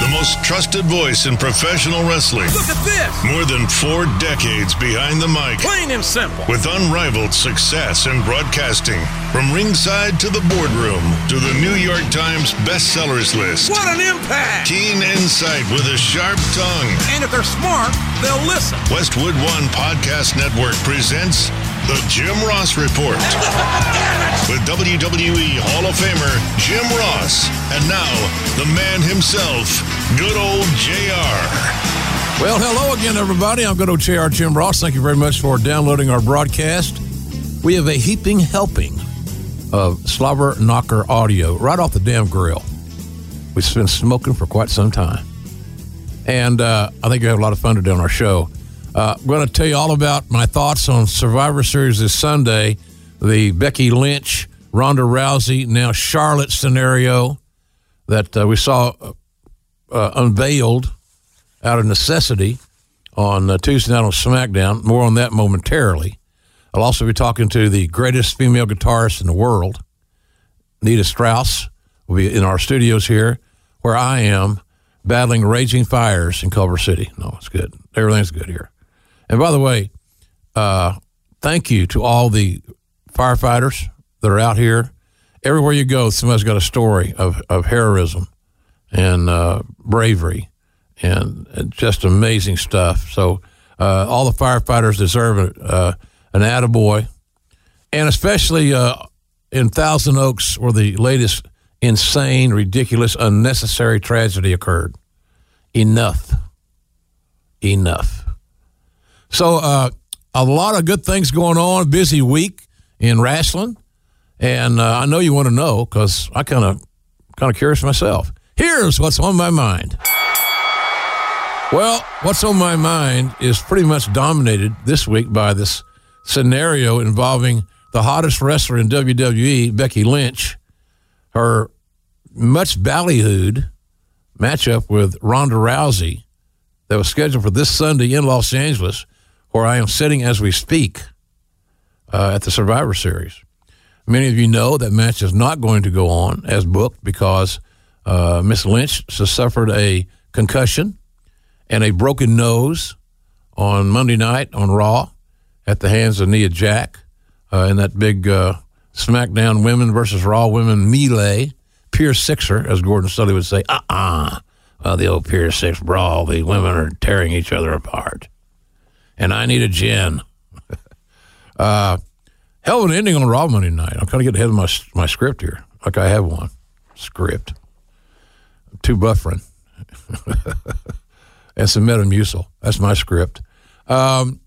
The most trusted voice in professional wrestling. Look at this! More than four decades behind the mic. Plain and simple. With unrivaled success in broadcasting. From ringside to the boardroom to the New York Times bestsellers list. What an impact! Keen insight with a sharp tongue. And if they're smart, they'll listen. Westwood One Podcast Network presents The Jim Ross Report. with WWE Hall of Famer Jim Ross. And now, the man himself, good old JR. Well, hello again, everybody. I'm good old JR Jim Ross. Thank you very much for downloading our broadcast. We have a heaping helping of Slobber Knocker audio right off the damn grill. We've been smoking for quite some time. And uh, I think you have a lot of fun today on our show. Uh, I'm going to tell you all about my thoughts on Survivor Series this Sunday, the Becky Lynch, Ronda Rousey, now Charlotte scenario that uh, we saw uh, unveiled out of necessity on uh, Tuesday night on SmackDown. More on that momentarily. I'll also be talking to the greatest female guitarist in the world, Nita Strauss, will be in our studios here, where I am battling raging fires in Culver City. No, it's good. Everything's good here. And by the way, uh, thank you to all the firefighters that are out here. Everywhere you go, somebody's got a story of, of heroism and uh, bravery and, and just amazing stuff. So uh, all the firefighters deserve a, uh, an attaboy. And especially uh, in Thousand Oaks, where the latest insane, ridiculous, unnecessary tragedy occurred. Enough. Enough. So uh, a lot of good things going on. Busy week in wrestling. And uh, I know you want to know because I kind of kind of curious myself. Here's what's on my mind. Well, what's on my mind is pretty much dominated this week by this scenario involving the hottest wrestler in WWE, Becky Lynch, her much ballyhooed matchup with Ronda Rousey that was scheduled for this Sunday in Los Angeles, where I am sitting as we speak uh, at the Survivor Series. Many of you know that match is not going to go on as booked because uh, Miss Lynch suffered a concussion and a broken nose on Monday night on Raw at the hands of Nia Jax uh, in that big uh, SmackDown Women versus Raw Women melee. Pier Sixer, as Gordon Solie would say, uh uh-uh. uh Well, the old Pier Six brawl, the women are tearing each other apart. And I need a gin. uh, hell of an ending on Raw Monday night. I'm kind of getting ahead of my, my script here. Like I have one script. Two Bufferin. and some Metamucil. That's my script. Um,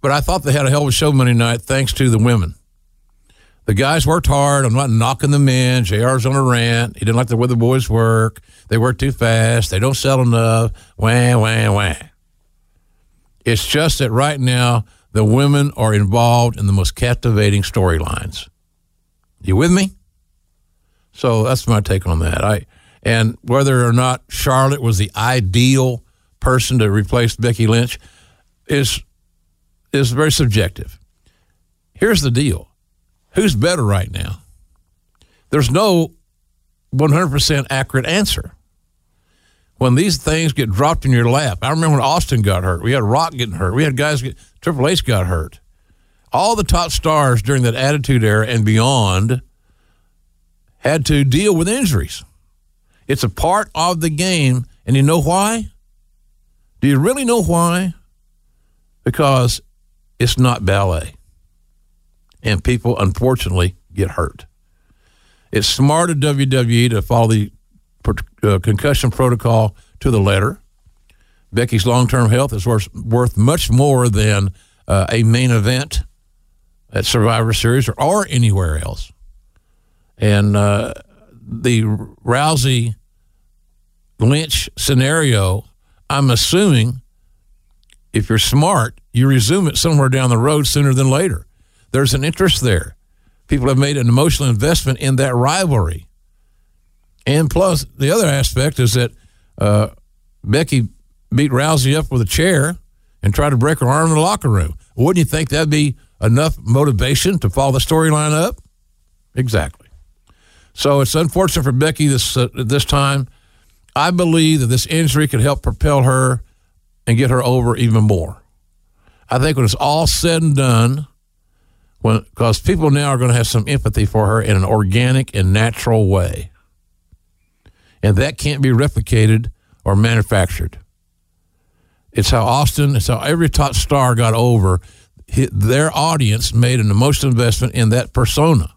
but I thought they had a hell of a show Monday night thanks to the women. The guys worked hard. I'm not knocking them in. JR's on a rant. He didn't like the way the boys work. They work too fast. They don't sell enough. Wah, wah, wah. It's just that right now, the women are involved in the most captivating storylines. You with me? So that's my take on that. I and whether or not Charlotte was the ideal person to replace Becky Lynch is is very subjective. Here's the deal. Who's better right now? There's no 100% accurate answer. When these things get dropped in your lap, I remember when Austin got hurt. We had Rock getting hurt. We had guys get Triple H got hurt. All the top stars during that Attitude Era and beyond had to deal with injuries. It's a part of the game, and you know why? Do you really know why? Because it's not ballet. And people, unfortunately, get hurt. It's smart of WWE to follow the uh, concussion protocol to the letter. Becky's long term health is worth, worth much more than uh, a main event at Survivor Series or, or anywhere else. And uh, the Rousey Lynch scenario, I'm assuming if you're smart, you resume it somewhere down the road sooner than later. There's an interest there. People have made an emotional investment in that rivalry. And plus, the other aspect is that uh, Becky beat Rousey up with a chair and tried to break her arm in the locker room. Wouldn't you think that'd be enough motivation to follow the storyline up? Exactly. So it's unfortunate for Becky this uh, this time. I believe that this injury could help propel her and get her over even more. I think when it's all said and done, because people now are going to have some empathy for her in an organic and natural way, and that can't be replicated or manufactured. It's how Austin, it's how every top star got over. Their audience made an emotional investment in that persona,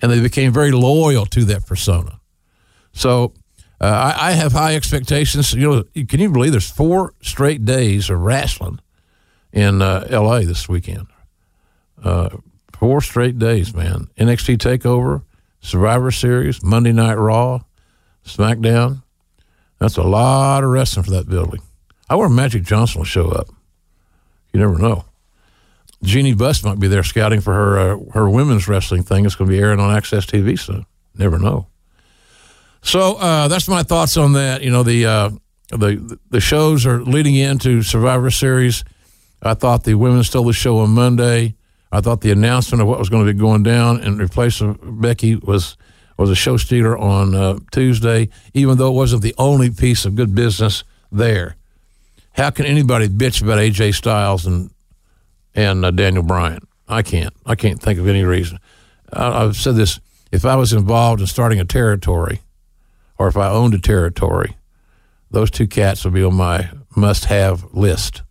and they became very loyal to that persona. So uh, I, I, have high expectations. You know, can you believe there's four straight days of wrestling in uh, L.A. this weekend? Uh, four straight days, man. NXT Takeover, Survivor Series, Monday Night Raw, SmackDown. That's a lot of wrestling for that building. I wonder Magic Johnson will show up. You never know. Jeanie Buss might be there scouting for her uh, her women's wrestling thing. It's going to be airing on AXS TV soon. Never know. So uh, that's my thoughts on that. You know, the uh, the the shows are leading into Survivor Series. I thought the women stole the show on Monday. I thought the announcement of what was going to be going down and replace Becky was was a show stealer on uh, Tuesday, even though it wasn't the only piece of good business there. How can anybody bitch about AJ Styles and and uh, Daniel Bryan? I can't. I can't think of any reason. I, I've said this: if I was involved in starting a territory or if I owned a territory, those two cats would be on my must have list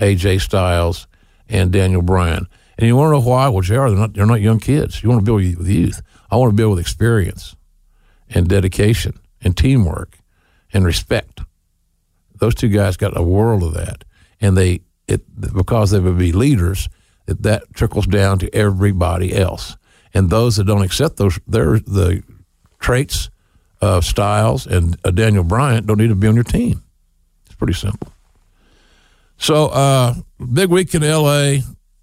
AJ Styles and Daniel Bryan. And you want to know why? Well, JR, they're not, they're not young kids. You want to build with youth. I want to build with experience and dedication and teamwork and respect. Those two guys got a world of that. And they, it, because they would be leaders, it, that trickles down to everybody else. And those that don't accept those, their, the traits uh, Styles and uh, Daniel Bryan don't need to be on your team. It's pretty simple. So, uh, big week in L.A.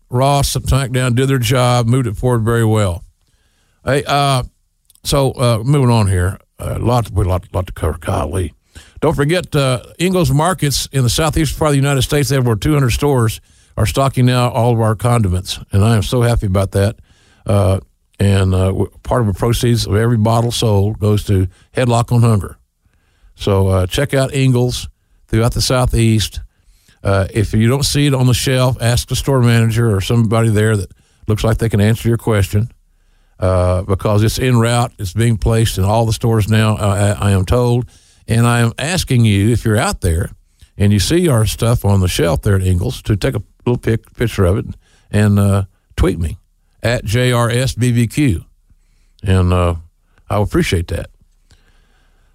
Raw and SmackDown did their job, moved it forward very well. Hey, uh, so uh, moving on here, a lot, a lot, lot to cover. Golly, don't forget uh, Ingles Markets in the southeast part of the United States. They have over 200 stores are stocking now all of our condiments, and I am so happy about that. Uh, and uh, part of the proceeds of every bottle sold goes to Headlock on Hunger. So uh, check out Ingles throughout the southeast. Uh, if you don't see it on the shelf, ask the store manager or somebody there that looks like they can answer your question. Uh, because it's en route, it's being placed in all the stores now. Uh, I, I am told, and I am asking you if you're out there and you see our stuff on the shelf there at Ingles to take a little pic, picture of it and uh, tweet me at JRSBBQ. And uh, I appreciate that.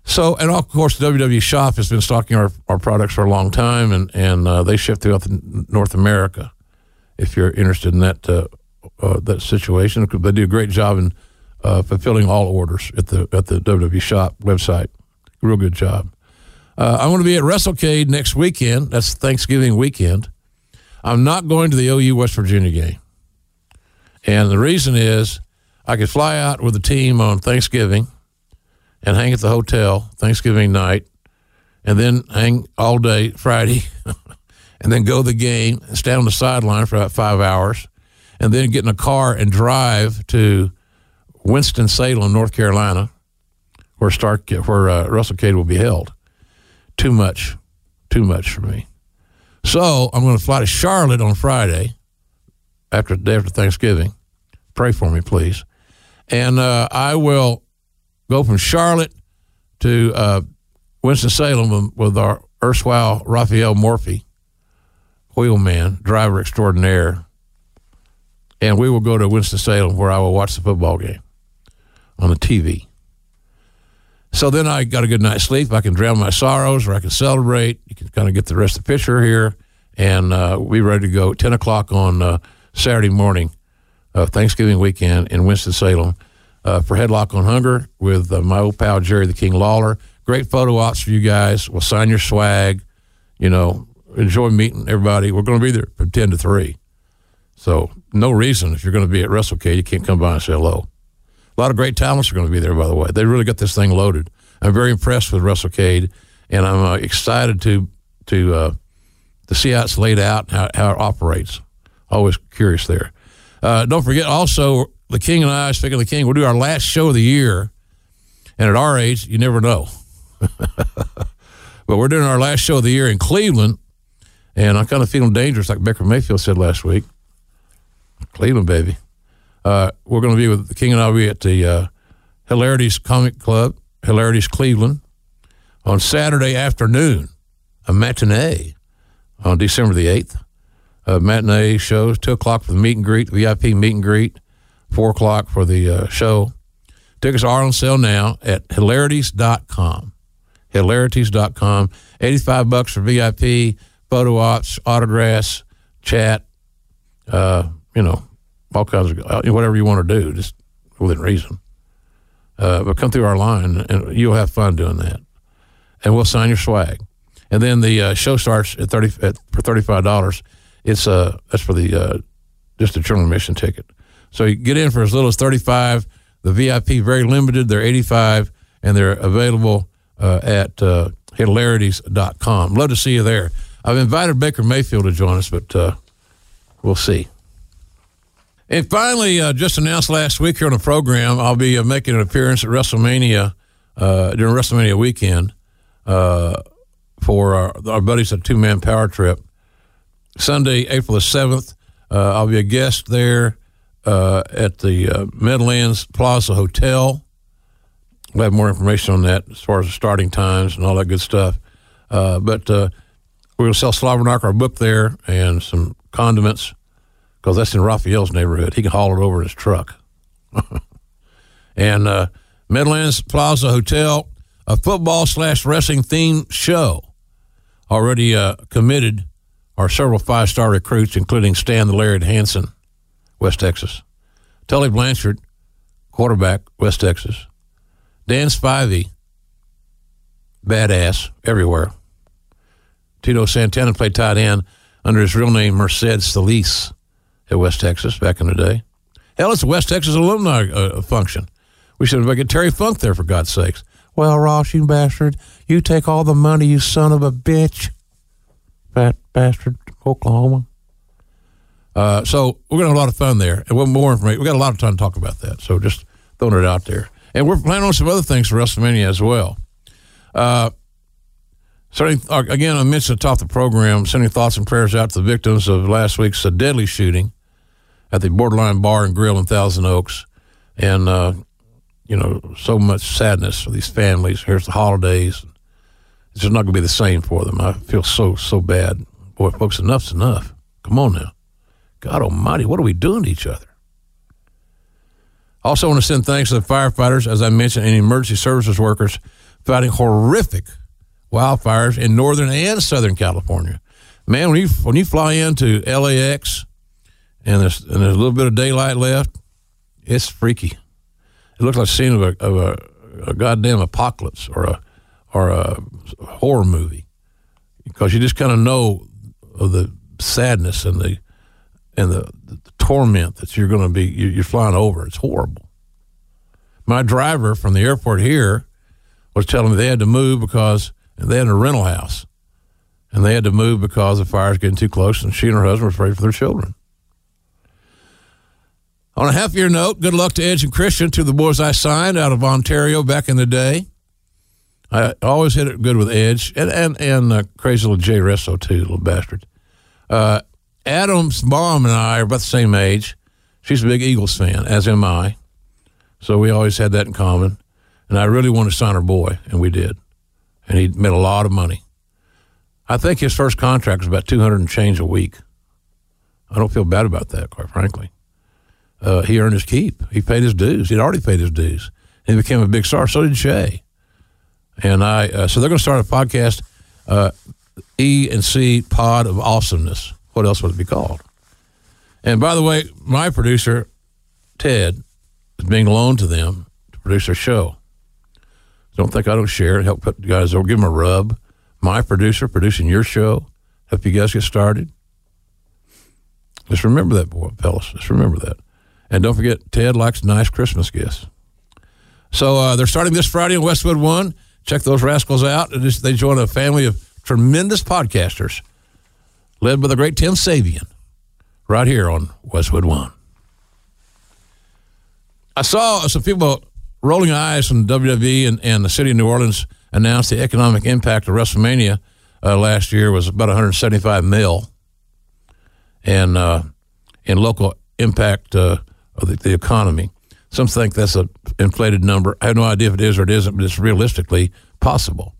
So, and of course, the WWE shop has been stocking our, our products for a long time, and, and uh, they ship throughout North America. If you're interested in that uh, that situation, they do a great job in uh, fulfilling all orders at the at the WWE shop website. Real good job. Uh, I'm going to be at WrestleCade next weekend. That's Thanksgiving weekend. I'm not going to the OU West Virginia game. And the reason is I could fly out with the team on Thanksgiving and hang at the hotel Thanksgiving night and then hang all day Friday and then go to the game and stand on the sideline for about five hours and then get in a car and drive to Winston-Salem, North Carolina, where start where uh, WrestleCade will be held. Too much, too much for me. So I'm going to fly to Charlotte on Friday after day after Thanksgiving. Pray for me, please. And uh, I will go from Charlotte to uh, Winston Salem with our erstwhile Raphael Morffi, wheelman, driver extraordinaire, and we will go to Winston Salem where I will watch the football game on the TV. So then I got a good night's sleep. I can drown my sorrows, or I can celebrate. You can kind of get the rest of the picture here, and uh, we'll be ready to go. Ten o'clock on uh, Saturday morning, Thanksgiving weekend in Winston Salem uh, for Headlock on Hunger with uh, my old pal Jerry the King Lawler. great photo ops for you guys. We'll sign your swag. You know, enjoy meeting everybody. We're going to be there from 10 to 3. So, no reason if you're going to be at WrestleCade, you can't come by and say hello. A lot of great talents are going to be there, by the way. They really got this thing loaded. I'm very impressed with WrestleCade, and I'm uh, excited to to uh, to see how it's laid out, and how, how it operates. Always curious there. Uh, don't forget, also, the King and I, speaking of the King, we'll do our last show of the year. And at our age, you never know. but we're doing our last show of the year in Cleveland, and I'm kind of feeling dangerous, like Baker Mayfield said last week. Cleveland, baby. Uh, we're going to be with the King and I'll be at the uh, Hilarities Comic Club, Hilarities Cleveland, on Saturday afternoon, a matinee on December the 8th. Uh, matinee shows, 2 o'clock for the meet and greet, VIP meet and greet, 4 o'clock for the uh, show. Tickets are on sale now at hilarities.com. Hilarities.com. 85 bucks for VIP, photo ops, autographs, chat, uh, you know, all kinds of uh, whatever you want to do, just within reason. Uh, but come through our line and you'll have fun doing that. And we'll sign your swag. And then the uh, show starts at 30 at, for $35. It's uh that's for the uh, just a general admission ticket. So you get in for as little as 35 the VIP very limited. They're 85 and they're available uh, at uh, hilarities.com. Love to see you there. I've invited Baker Mayfield to join us, but we'll see. And finally, uh, just announced last week here on the program, I'll be uh, making an appearance at WrestleMania uh, during WrestleMania weekend uh, for our, our buddies at Two Man Power Trip. Sunday, April the 7th, uh, I'll be a guest there uh, at the Meadowlands Plaza Hotel. We'll have more information on that as far as the starting times and all that good stuff. But we're going to sell Slobberknocker, our book there, and some condiments because that's in Raphael's neighborhood. He can haul it over in his truck. and uh, Meadowlands Plaza Hotel, a football slash wrestling themed show. Already uh, committed are several five star recruits, including Stan the Lariat Hansen, West Texas. Tully Blanchard, quarterback, West Texas. Dan Spivey, badass everywhere. Tito Santana played tight end under his real name, Mercedes Solis, at West Texas back in the day. Hell, it's a West Texas alumni uh, function. We should have get Terry Funk there, for God's sakes. Well, Ross, you bastard, you take all the money, you son of a bitch. Fat bastard, Oklahoma. Uh, so we're going to have a lot of fun there. And one more information. we got a lot of time to talk about that. So just throwing it out there. And we're planning on some other things for WrestleMania as well. Uh, Sending, again, I mentioned at the top of the program, sending thoughts and prayers out to the victims of last week's uh, deadly shooting at the Borderline Bar and Grill in Thousand Oaks. And, uh, you know, so much sadness for these families. Here's the holidays. It's just not going to be the same for them. I feel so, so bad. Boy, folks, enough's enough. Come on now. God almighty, what are we doing to each other? Also, want to send thanks to the firefighters, as I mentioned, and emergency services workers fighting horrific wildfires in northern and southern California. Man, when you when you fly into LAX and there's and there's a little bit of daylight left, it's freaky. It looks like a scene of a, of a, a goddamn apocalypse or a or a horror movie because you just kind of know of the sadness and the and the, the torment that you're going to be you're flying over. It's horrible. My driver from the airport here was telling me they had to move because they had a rental house. And they had to move because the fire's getting too close, and she and her husband were afraid for their children. On a half year note, good luck to Edge and Christian, two of the boys I signed out of Ontario back in the day. I always hit it good with Edge and and, and uh, crazy little Jay Reso, too, little bastard. Uh, Adam's mom and I are about the same age. She's a big Eagles fan, as am I. So we always had that in common. And I really wanted to sign her boy, and we did and he made a lot of money. I think his first contract was about 200 and change a week. I don't feel bad about that, quite frankly. Uh, he earned his keep. He paid his dues. He'd already paid his dues. And he became a big star. So did Jay. And I, uh, so they're going to start a podcast, uh, E and C Pod of Awesomeness. What else would it be called? And by the way, my producer, Ted, is being loaned to them to produce their show. Don't think I don't share. Help put guys over. Give them a rub. My producer producing your show. Help you guys get started. Just remember that, boy, fellas. Just remember that. And don't forget, Ted likes nice Christmas gifts. So uh, they're starting this Friday in Westwood One. Check those rascals out. They join a family of tremendous podcasters led by the great Tim Savian right here on Westwood One. I saw some people rolling eyes from WWE and, and the city of New Orleans announced the economic impact of WrestleMania uh, last year was about 175 mil, and uh, in local impact uh, of the, the, economy. Some think that's an inflated number. I have no idea if it is or it isn't, but it's realistically possible.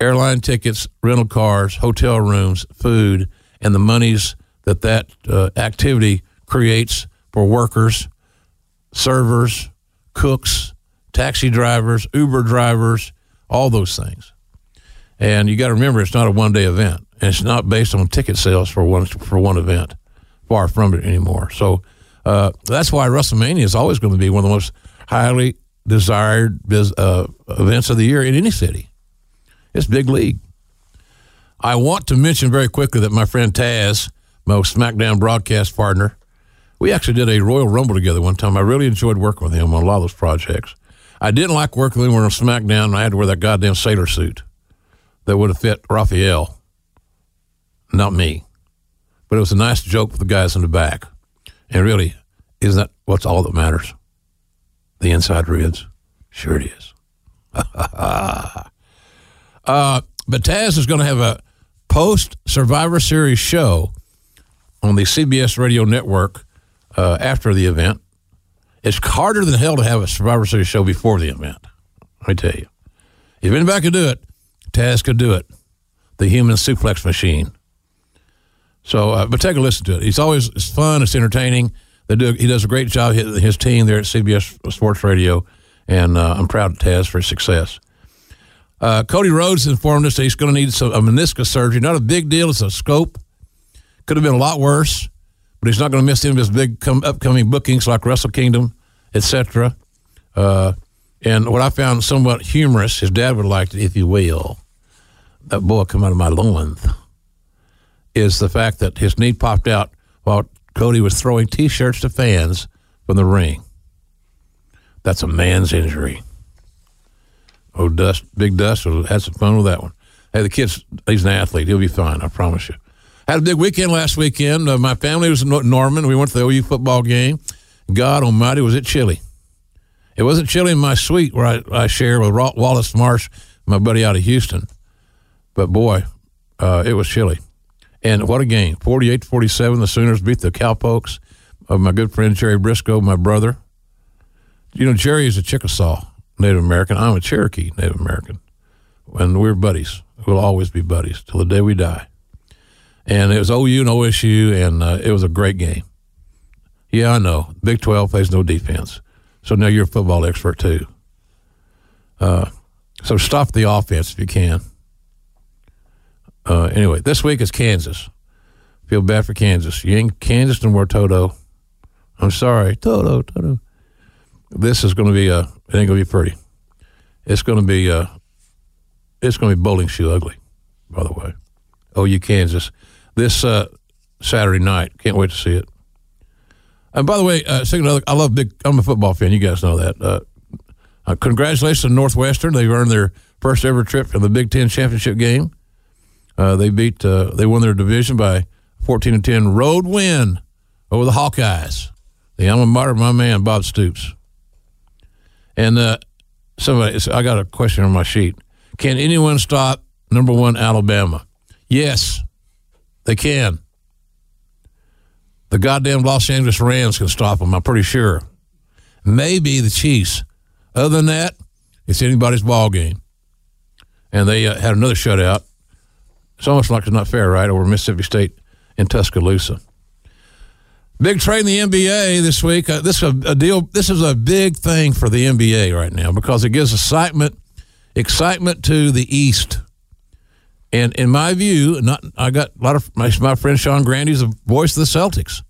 Airline tickets, rental cars, hotel rooms, food, and the monies that that uh, activity creates for workers, servers, cooks, taxi drivers, Uber drivers, all those things. And you got to remember, it's not a one day event, and it's not based on ticket sales for one for one event. Far from it anymore. So uh, that's why WrestleMania is always going to be one of the most highly desired biz, uh, events of the year in any city. It's big league. I want to mention very quickly that my friend Taz, my SmackDown broadcast partner, we actually did a Royal Rumble together one time. I really enjoyed working with him on a lot of those projects. I didn't like working with him on SmackDown, I had to wear that goddamn sailor suit that would have fit Raphael, not me. But it was a nice joke for the guys in the back. And really, isn't that what's all that matters? The inside ribs? Sure it is. uh, but Taz is going to have a post Survivor Series show on the CBS radio network uh, after the event. It's harder than hell to have a Survivor Series show before the event. Me tell you. If anybody could do it, Taz could do it. The human suplex machine. So, uh, but take a listen to it. It's always it's fun. It's entertaining. They do. He does a great job. His, his team there at CBS Sports Radio, and uh, I'm proud of Taz for his success. Uh, Cody Rhodes informed us that he's going to need some, a meniscus surgery. Not a big deal. It's a scope. Could have been a lot worse but he's not going to miss any of his big com- upcoming bookings like Wrestle Kingdom, etc. Uh, and what I found somewhat humorous, his dad would like it, if you will, that boy come out of my loins, is the fact that his knee popped out while Cody was throwing T-shirts to fans from the ring. That's a man's injury. Oh, Dust, Big Dust, had some fun with that one. Hey, the kid's, he's an athlete. He'll be fine, I promise you. Had a big weekend last weekend. Uh, my family was in Norman. We went to the OU football game. God Almighty, was it chilly? It wasn't chilly in my suite where I, I share with Wallace Marsh, my buddy out of Houston. But boy, uh, it was chilly. And what a game. 48 47. The Sooners beat the Cowpokes of my good friend Jerry Brisco, my brother. You know, Jerry is a Chickasaw Native American. I'm a Cherokee Native American. And we're buddies. We'll always be buddies till the day we die and it was OU and OSU, and uh, it was a great game. Yeah, I know. Big 12 plays no defense. So now you're a football expert too. Uh, so stop the offense if you can. Uh, anyway, this week is Kansas. Feel bad for Kansas. You ain't Kansas no more, Toto. I'm sorry, Toto, Toto. This is going to be a. It ain't going to be pretty. It's going to be a. It's going to be bowling shoe ugly. By the way, oh, you Kansas this uh, Saturday night. Can't wait to see it. And by the way, uh, I love big. I'm a football fan. You guys know that. Uh, uh, congratulations to Northwestern. They've earned their first ever trip to the Big Ten championship game. Uh, they beat. Uh, they won their division by 14 to 10 road win over the Hawkeyes. The alma mater, of my man Bob Stoops. And uh, somebody, I got a question on my sheet. Can anyone stop number one Alabama? Yes. They can. The goddamn Los Angeles Rams can stop them, I'm pretty sure. Maybe the Chiefs. Other than that, it's anybody's ball game. And they uh, had another shutout. It's almost like it's not fair, right? Over Mississippi State in Tuscaloosa. Big trade in the NBA this week. Uh, this is a, a, deal. This is a big thing for the NBA right now because it gives excitement, excitement to the East. And in my view, not I got a lot of my, my friend Sean Grande's the voice of the Celtics.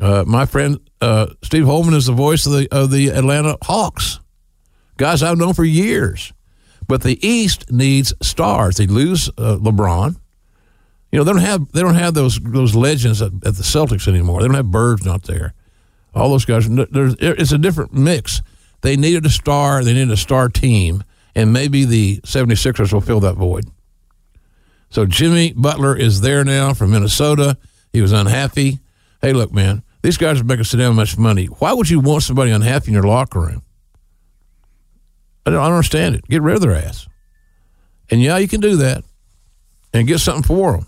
Uh, my friend uh, Steve Holman is the voice of the of the Atlanta Hawks. guys I've known for years. But the East needs stars. They lose uh, LeBron. You know they don't have they don't have those those legends at, at the Celtics anymore. They don't have Birds not there. All those guys. It's a different mix. They needed a star. They needed a star team, and maybe the 76ers will fill that void. So Jimmy Butler is there now from Minnesota. He was unhappy. Hey, look, man, these guys are making so damn much money. Why would you want somebody unhappy in your locker room? I don't, understand it. Get rid of their ass. And yeah, you can do that and get something for them.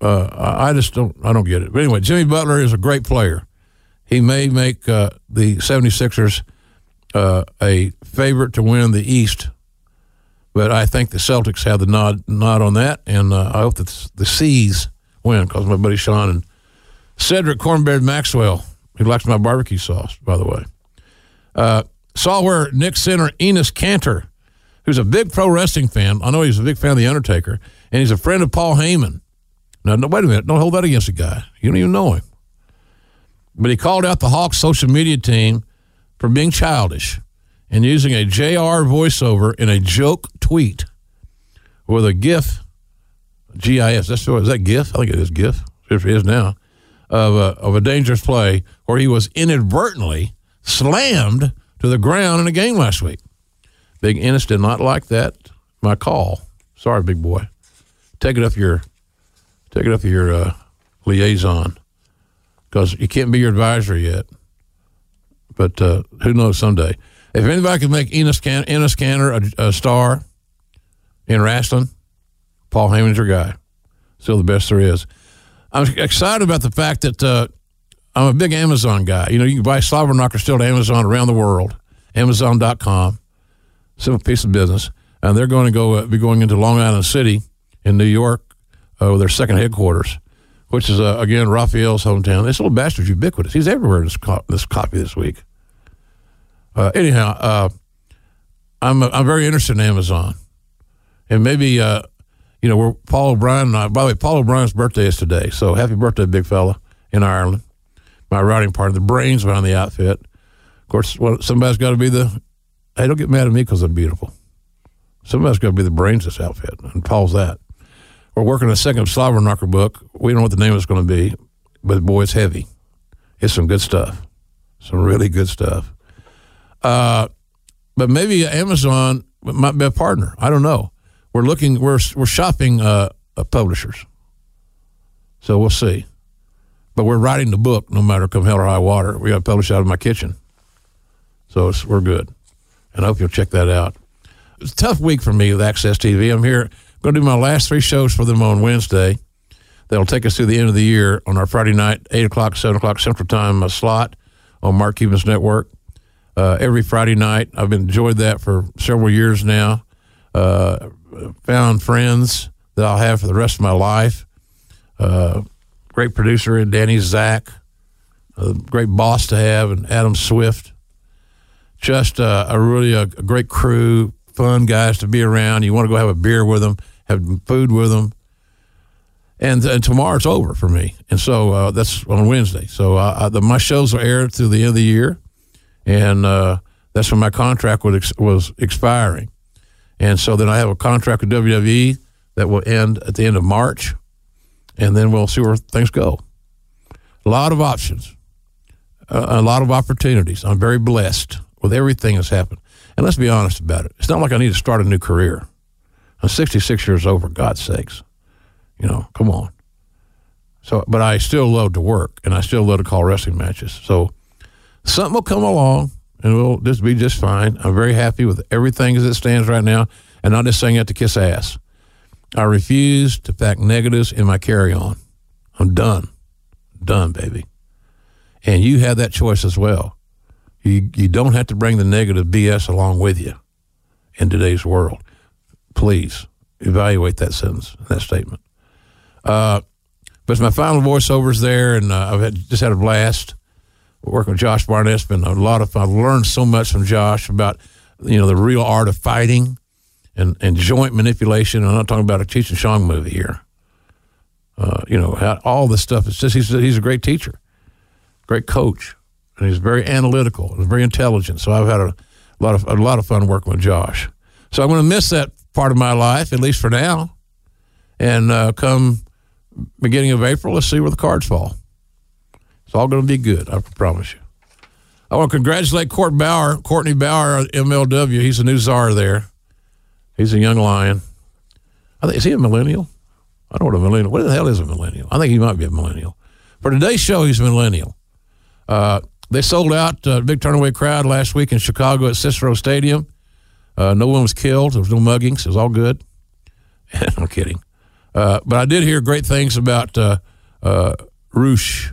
Uh, I just don't. I don't get it. But anyway, Jimmy Butler is a great player. He may make uh, the 76ers uh, a favorite to win the East, but I think the Celtics have the nod nod on that, and uh, I hope that the C's win because my buddy Sean and Cedric Cornbread Maxwell, he likes my barbecue sauce, by the way. Saw where Knicks Center Enes Kanter, who's a big pro wrestling fan. I know he's a big fan of The Undertaker, and he's a friend of Paul Heyman. Now, no, wait a minute. Don't hold that against the guy. You don't even know him. But he called out the Hawks social media team for being childish and using a JR voiceover in a joke tweet with a GIF, GIF. That's what is that GIF? I think it is GIF. It is now of a, of a dangerous play where he was inadvertently slammed to the ground in a game last week. Big Enes did not like that. My call. Sorry, big boy. Take it up your, take it up your uh, liaison because you can't be your advisor yet. But uh, who knows someday? If anybody can make Enes, Can- Enes Kanter a, a star in wrestling, Paul Heyman's your guy. Still the best there is. I'm excited about the fact that uh, I'm a big Amazon guy. You know, you can buy Slobber Knocker still at Amazon around the world, Amazon.com. Simple piece of business. And they're going to go uh, be going into Long Island City in New York uh, with their second headquarters, which is, uh, again, Raphael's hometown. This little bastard's ubiquitous. He's everywhere this, co- this copy this week. Uh, anyhow, uh, I'm, I'm very interested in Amazon. And maybe uh, you know, we're Paul O'Brien I. By the way, Paul O'Brien's birthday is today, so happy birthday, big fella in Ireland. My writing of the brains behind the outfit. Of course, well, somebody's got to be the. Hey, don't get mad at me because I'm beautiful. Somebody's got to be the brains of this outfit, and Paul's that. We're working a second Slobber Knocker book. We don't know what the name is going to be, but boy, it's heavy. It's some good stuff, some really good stuff. Uh, but maybe Amazon might be a partner. I don't know we're looking we're we're shopping uh, uh, publishers so we'll see but we're writing the book no matter come hell or high water. We got published out of my kitchen. So we're good. And i hope you'll check that out. It's a tough week for me with AXS TV i'm here going to do my last three shows for them on wednesday. That'll take us through the end of the year on our friday night 8 o'clock 7 o'clock central time slot on mark cuban's network. Uh, every friday night i've enjoyed that for several years now. Uh, found friends that I'll have for the rest of my life. Uh, great producer in Danny Zach, a great boss to have, and Adam Swift. Just uh, a really a, a, great crew, fun guys to be around. You want to go have a beer with them, have food with them. And, and tomorrow it's over for me, and so uh, that's on Wednesday. So uh, the, my shows will air through the end of the year, and uh, that's when my contract was ex- was expiring. And so then I have a contract with WWE that will end at the end of March, and then we'll see where things go. A lot of options, a lot of opportunities. I'm very blessed with everything that's happened. And let's be honest about it. It's not like I need to start a new career. I'm 66 years old, for God's sakes. You know, come on. So, but I still love to work, and I still love to call wrestling matches. So, something will come along and we'll just be just fine. I'm very happy with everything as it stands right now, and not just saying it to kiss ass. I refuse to pack negatives in my carry on. I'm done. Done, baby. And you have that choice as well. You, you don't have to bring the negative BS along with you in today's world. Please evaluate that sentence, that statement. Uh, but my final voiceovers there, and uh, I've had, just had a blast working with Josh Barnett's been a lot of fun. I've learned so much from Josh about you know the real art of fighting and, and joint manipulation. I'm not talking about a Cheech and Chong movie here. Uh, you know, how, all this stuff. It's just he's he's a great teacher, great coach, and he's very analytical and very intelligent. So I've had a a lot of a lot of fun working with Josh. So I'm going to miss that part of my life at least for now, and uh, come beginning of April, let's see where the cards fall. It's all going to be good, I promise you. I want to congratulate Court Bauer, Courtney Bauer, MLW. He's a new czar there. He's a young lion. I think is he a millennial? I don't know what a millennial. What the hell is a millennial? I think he might be a millennial. For today's show, he's a millennial. Uh, they sold out a uh, big turnaway crowd last week in Chicago at Cicero Stadium. Uh, no one was killed. There was no muggings. It was all good. I'm kidding. Uh, but I did hear great things about uh, uh, Roosh,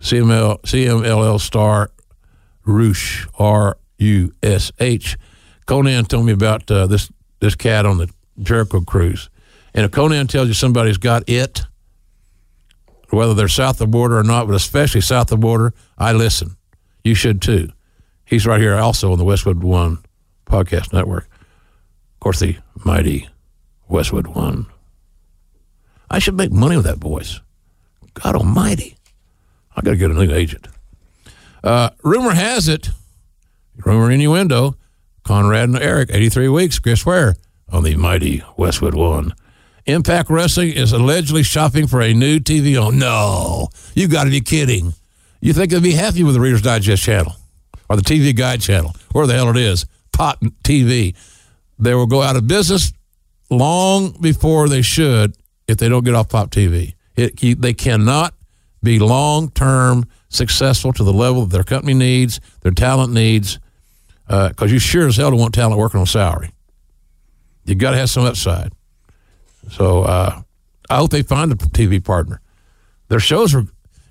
CML, CMLL star Roosh, R U S H. Konnan told me about uh, this this cat on the Jericho cruise. And if Konnan tells you somebody's got it, whether they're south of the border or not, but especially south of the border, I listen. You should too. He's right here also on the Westwood One podcast network. Of course, the mighty Westwood One. I should make money with that voice. God Almighty, I got to get a new agent. Uh, rumor has it, rumor innuendo, Conrad and Eric, 83 weeks, Chris Ware on the mighty Westwood One. Impact Wrestling is allegedly shopping for a new TV on. No, you got to be kidding. You think they'd be happy with the Reader's Digest channel or the TV Guide channel, where the hell it is, Pop TV. They will go out of business long before they should if they don't get off Pop TV. It, they cannot be long term successful to the level that their company needs, their talent needs, because uh, you sure as hell don't want talent working on salary. You got to have some upside. So uh, I hope they find a TV partner. Their shows are,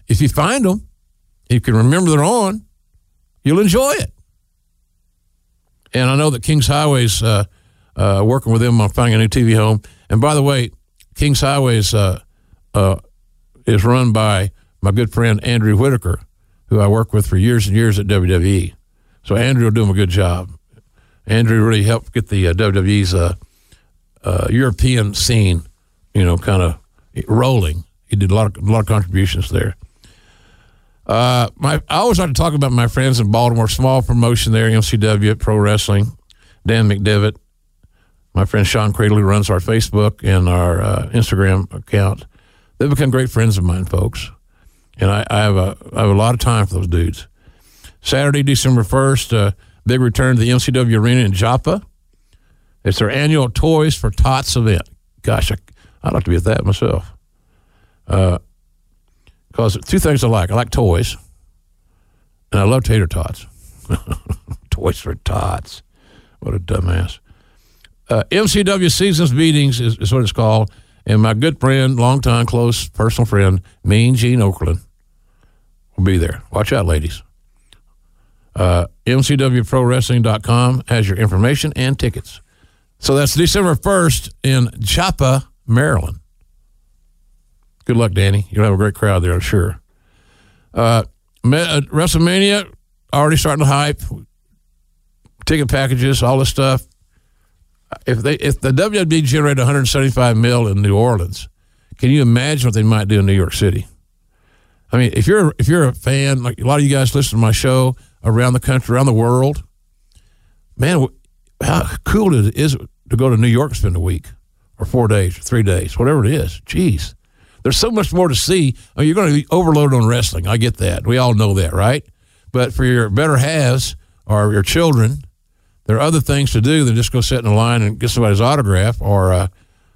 if you find them, you can remember they're on, you'll enjoy it. And I know that Kings Highway's uh, uh, working with them on finding a new TV home. And by the way, Kings Highways uh, uh, is run by my good friend Andrew Whitaker, who I worked with for years and years at WWE. So Andrew will do him a good job. Andrew really helped get the uh, WWE's uh, uh, European scene, you know, kind of rolling. He did a lot of a lot of contributions there. Uh, my I always like to talk about my friends in Baltimore, small promotion there, MCW at Pro Wrestling. Dan McDevitt, my friend Sean Cradley runs our Facebook and our uh, Instagram account. They've become great friends of mine, folks, and I, I, have a I have a lot of time for those dudes. Saturday, December first, uh, big return to the MCW Arena in Joppa. It's their annual Toys for Tots event. Gosh, I, would like to be at that myself. Because uh, two things I like I like toys, and I love tater tots. toys for Tots. What a dumbass. Uh, MCW Seasons Beatings is, is, what it's called. And my good friend, longtime close personal friend, Mean Gene Okerlund, will be there. Watch out, ladies. Uh, MCWProWrestling.com has your information and tickets. So that's December 1st in Joppa, Maryland. Good luck, Danny. You'll have a great crowd there, I'm sure. Uh, uh, WrestleMania, already starting to hype. Ticket packages, all this stuff. If they if the WWE generated 175 mil in New Orleans, can you imagine what they might do in New York City? I mean, if you're if you're a fan, like a lot of you guys listen to my show around the country, around the world, man, how cool is it is to go to New York and spend a week or four days or three days, whatever it is. Jeez. There's so much more to see. I mean, you're going to be overloaded on wrestling. I get that. We all know that, right? But for your better halves or your children, there are other things to do than just go sit in a line and get somebody's autograph or uh,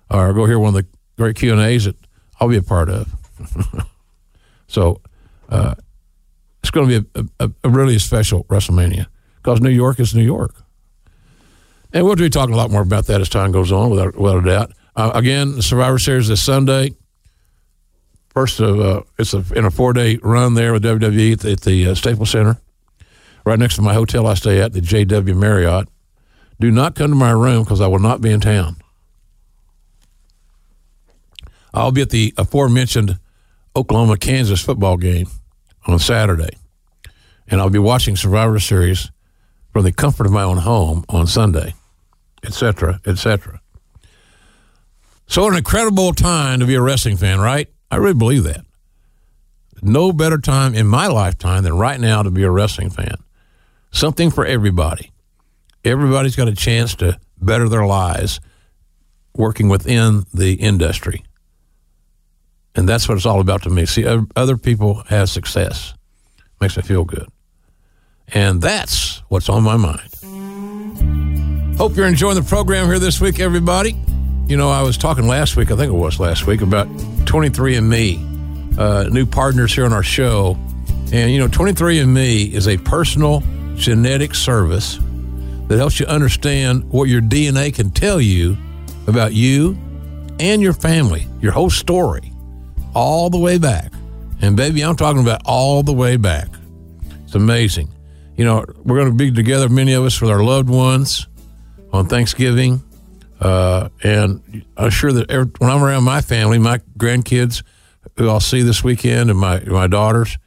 or go hear one of the great Q and A's that I'll be a part of. so uh, it's going to be a, a, a really special WrestleMania because New York is New York. And we'll be talking a lot more about that as time goes on, without, without a doubt. Uh, again, the Survivor Series this Sunday. First of uh, it's a, in a four day run there with WWE at the, at the uh, Staples Center, right next to my hotel I stay at, the JW Marriott. Do not come to my room because I will not be in town. I'll be at the aforementioned Oklahoma Kansas football game on Saturday, and I'll be watching Survivor Series from the comfort of my own home on Sunday etc., etc. So, an incredible time to be a wrestling fan, right? I really believe that. No better time in my lifetime than right now to be a wrestling fan. Something for everybody. everybody's got a chance to better their lives working within the industry. And that's what it's all about to me. See, other people have success. Makes me feel good. And that's what's on my mind. Hope you're enjoying the program here this week, everybody. You know, I was talking last week, I think it was last week, about 23andMe, uh, new partners here on our show. And, you know, 23andMe is a personal genetic service that helps you understand what your DNA can tell you about you and your family, your whole story, all the way back. And, baby, I'm talking about all the way back. It's amazing. You know, we're going to be together, many of us, with our loved ones on Thanksgiving. Uh, and I'm sure that every, when I'm around my family, my grandkids, who I'll see this weekend, and my my daughters,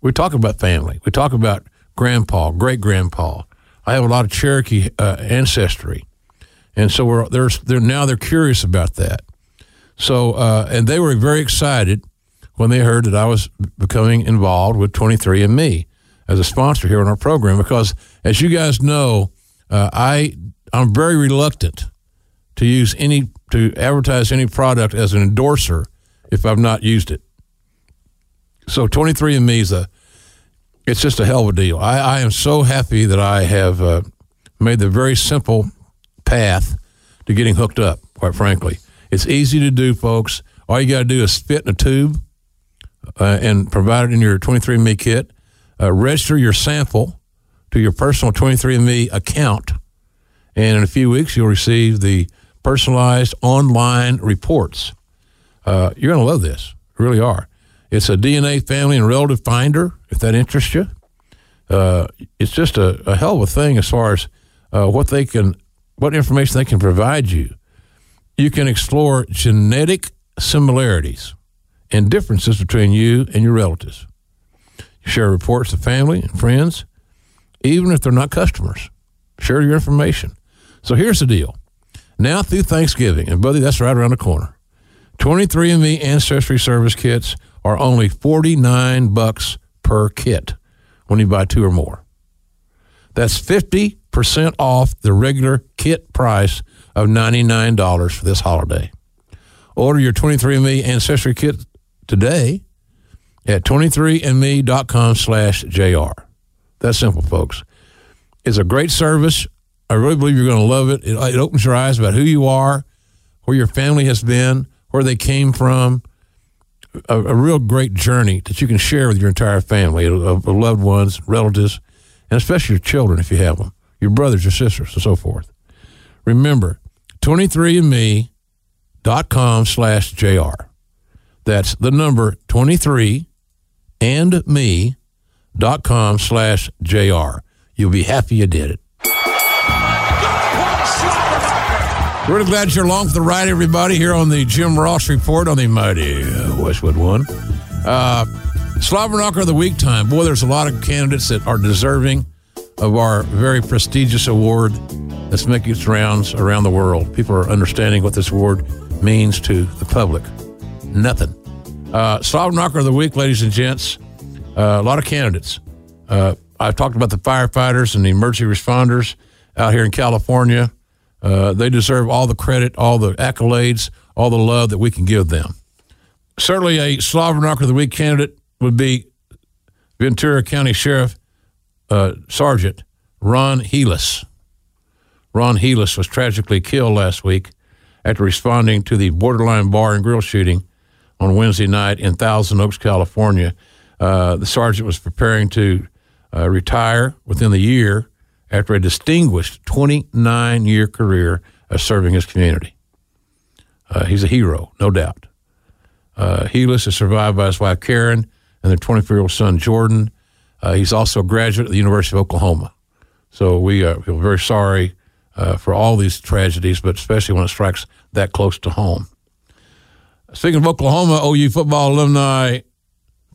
we talk about family. We talk about grandpa, great grandpa. I have a lot of Cherokee uh, ancestry, and so we're they're, they're now they're curious about that. So uh, and they were very excited when they heard that I was becoming involved with 23andMe as a sponsor here on our program because, as you guys know, uh, I I'm very reluctant to use any to advertise any product as an endorser if I've not used it. So 23andMe is a it's just a hell of a deal. I, I am so happy that I have uh, made the very simple path to getting hooked up. Quite frankly, it's easy to do, folks. All you got to do is spit in a tube uh, and provide it in your 23andMe kit. Uh, register your sample to your personal 23andMe account, and in a few weeks you'll receive the personalized online reports. Uh, you're going to love this, you really are. It's a DNA family and relative finder, if that interests you. Uh, it's just a, a, hell of a thing as far as uh, what they can, what information they can provide you. You can explore genetic similarities and differences between you and your relatives. You share reports to family and friends, even if they're not customers. Share your information. So here's the deal. Now through Thanksgiving, and buddy, that's right around the corner. 23andMe Ancestry Service kits are only 49 bucks per kit when you buy two or more. That's 50% off the regular kit price of $99 for this holiday. Order your 23andMe Ancestry kit today at 23andme.com slash JR. That's simple, folks. It's a great service. I really believe you're going to love it. it. It opens your eyes about who you are, where your family has been, where they came from. A, a real great journey that you can share with your entire family of, loved ones, relatives, and especially your children if you have them, your brothers, your sisters, and so forth. Remember, 23andme.com slash JR. That's the number 23 and me.com slash JR. You'll be happy you did it. Really glad you're along for the ride, everybody, here on the Jim Ross Report on the mighty Westwood One. Uh, Knocker of the Week time. Boy, there's a lot of candidates that are deserving of our very prestigious award that's making its rounds around the world. People are understanding what this award means to the public. Nothing. Uh, Knocker of the Week, ladies and gents. Uh, a lot of candidates. Uh, I've talked about the firefighters and the emergency responders out here in California. Uh, they deserve all the credit, all the accolades, all the love that we can give them. Certainly, a Slobber Knocker of the Week candidate would be Ventura County Sheriff uh, Sergeant Ron Helus. Ron Helus was tragically killed last week after responding to the borderline bar and grill shooting on Wednesday night in Thousand Oaks, California. Uh, the sergeant was preparing to uh, retire within the year after a distinguished 29 year career of serving his community. Uh, he's a hero, no doubt. Uh, Helus is survived by his wife Karen and their 24 year old son Jordan. Uh, he's also a graduate of the University of Oklahoma. So we uh, feel very sorry uh, for all these tragedies, but especially when it strikes that close to home. Speaking of Oklahoma, OU football alumni,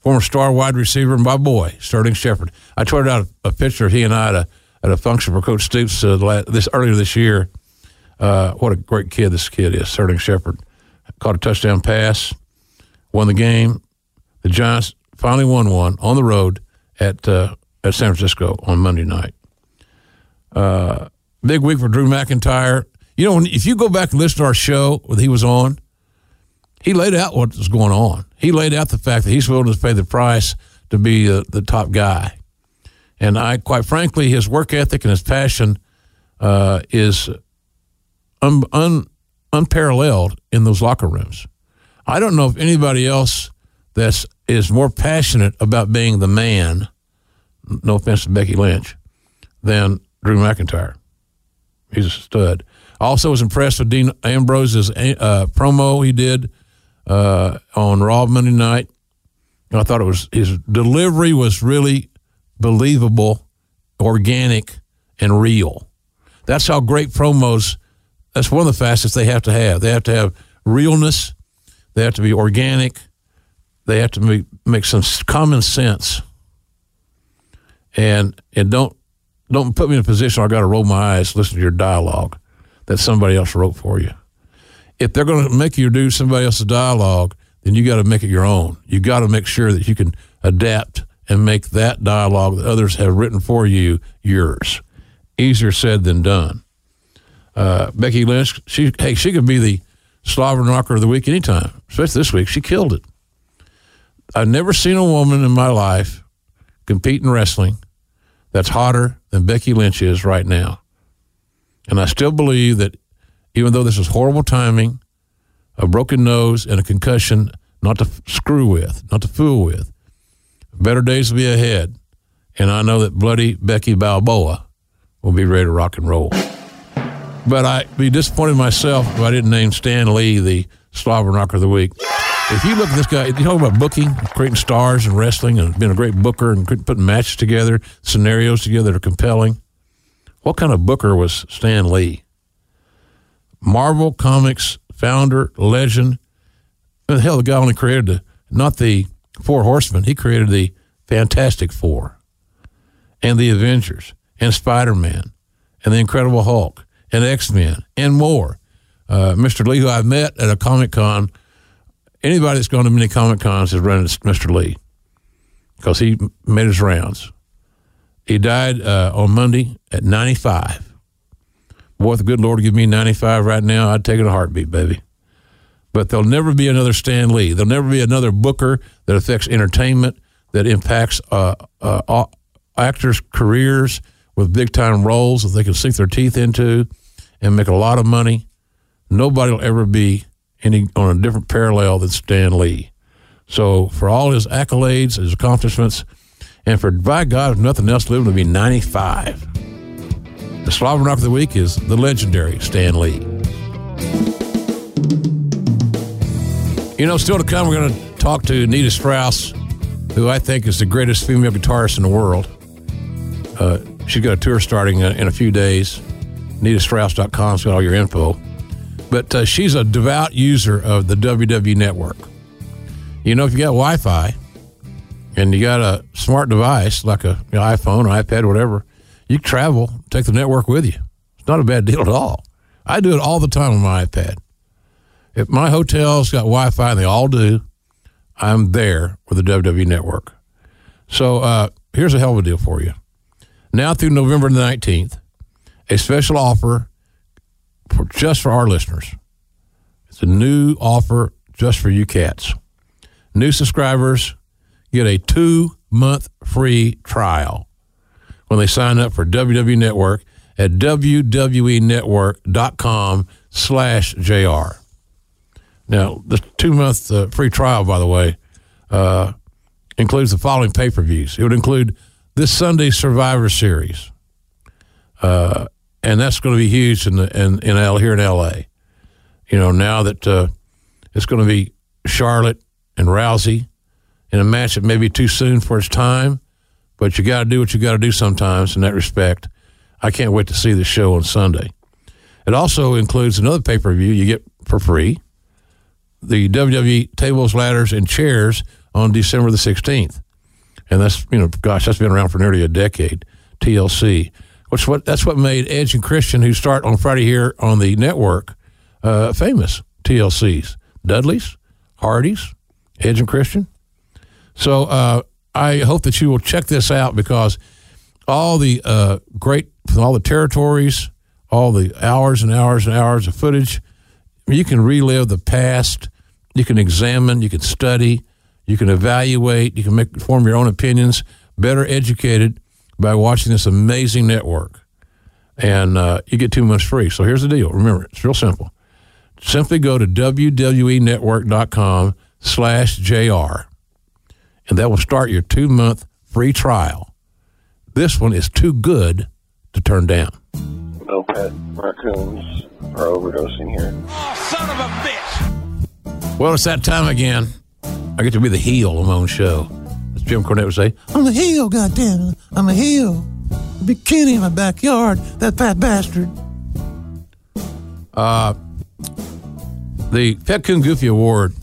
former star wide receiver, my boy, Sterling Shepard. I tweeted out a, a picture of he and I at a at a function for Coach Stoops uh, this earlier this year. Uh, what a great kid this kid is, Sterling Shepard. Caught a touchdown pass, won the game. The Giants finally won one on the road at uh, at San Francisco on Monday night. Uh, big week for Drew McIntyre. You know, if you go back and listen to our show when he was on, he laid out what was going on. He laid out the fact that he's willing to pay the price to be uh, the top guy. And I, quite frankly, his work ethic and his passion uh, is un, un, unparalleled in those locker rooms. I don't know if anybody else that's is more passionate about being the man. No offense to Becky Lynch, than Drew McIntyre. He's a stud. Also was impressed with Dean Ambrose's uh, promo he did uh, on Raw Monday night. I thought it was his delivery was really believable, organic, and real. That's how great promos. That's one of the facets they have to have. They have to have realness. They have to be organic. They have to make, make some common sense. And and don't don't put me in a position where I got to roll my eyes, listen to your dialogue that somebody else wrote for you. If they're going to make you do somebody else's dialogue, then you got to make it your own. You got to make sure that you can adapt and make that dialogue that others have written for you yours. Easier said than done. Uh, Becky Lynch, she hey, she could be the slobber knocker of the week anytime, especially this week. She killed it. I've never seen a woman in my life compete in wrestling that's hotter than Becky Lynch is right now. And I still believe that even though this is horrible timing, a broken nose, and a concussion, not to screw with, not to fool with, better days will be ahead. And I know that bloody Becky Balboa will be ready to rock and roll. But I'd be disappointed myself if I didn't name Stan Lee the slobber knocker of the week. If you look at this guy, you talk about booking, creating stars and wrestling, and being a great booker and putting matches together, scenarios together that are compelling. What kind of booker was Stan Lee? Marvel Comics founder, legend. the hell, the guy only created the, not the Four Horsemen, he created the Fantastic Four and the Avengers and Spider Man and the Incredible Hulk and X Men and more. Uh, Mr. Lee, who I've met at a Comic Con, anybody that's gone to many Comic Cons has run into Mr. Lee because he made his rounds. He died uh, on Monday at 95. Boy, if the good Lord give me 95 right now, I'd take it a heartbeat, baby. But there'll never be another Stan Lee. There'll never be another Booker that affects entertainment, that impacts uh, uh, actors' careers with big time roles that they can sink their teeth into and make a lot of money. Nobody will ever be any on a different parallel than Stan Lee. So for all his accolades, his accomplishments, and for by God, if nothing else, living to be 95. The Knock of the Week is the legendary Stan Lee. You know, still to come, we're going to talk to Nita Strauss, who I think is the greatest female guitarist in the world. Uh, she's got a tour starting in a few days. NitaStrauss.com's got all your info. But uh, she's a devout user of the WW network. You know, if you got Wi Fi and you got a smart device like a you know, iPhone or iPad, or whatever, you travel, take the network with you. It's not a bad deal at all. I do it all the time on my iPad. If my hotel's got Wi Fi, and they all do, I'm there with the WW network. So uh, here's a hell of a deal for you. Now through November the 19th, a special offer for just for our listeners. It's a new offer just for you cats. New subscribers get a two month free trial when they sign up for WW Network at wwenetwork.com slash JR. Now, the two month uh, free trial, by the way, uh, includes the following pay per views. It would include this Sunday's Survivor Series. Uh, and that's going to be huge in the, in, in L here in L.A. You know, now that uh, it's going to be Charlotte and Rousey in a match that may be too soon for its time, but you got to do what you got to do sometimes in that respect. I can't wait to see the show on Sunday. It also includes another pay per view you get for free the WWE tables, ladders, and chairs on December the 16th. And that's, you know, gosh, that's been around for nearly a decade. TLC. Which what that's what made Edge and Christian, who start on Friday here on the network, uh, famous. TLCs, Dudleys, Hardys, Edge and Christian. So uh, I hope that you will check this out because all the uh, great, all the territories, all the hours and hours and hours of footage. You can relive the past. You can examine. You can study. You can evaluate. You can make form your own opinions. Better educated by watching this amazing network, and uh, you get two months free. So here's the deal. Remember, it's real simple. Simply go to wwenetwork.com slash jr, and that will start your two month free trial. This one is too good to turn down. No pet raccoons are overdosing here. Oh, son of a bitch! Well, it's that time again. I get to be the heel of my own show. Jim Cornette would say, I'm a heel, goddamn it. I'm a heel. Big Kenny in my backyard, that fat bastard. Uh, the Pet Coon Goofy Award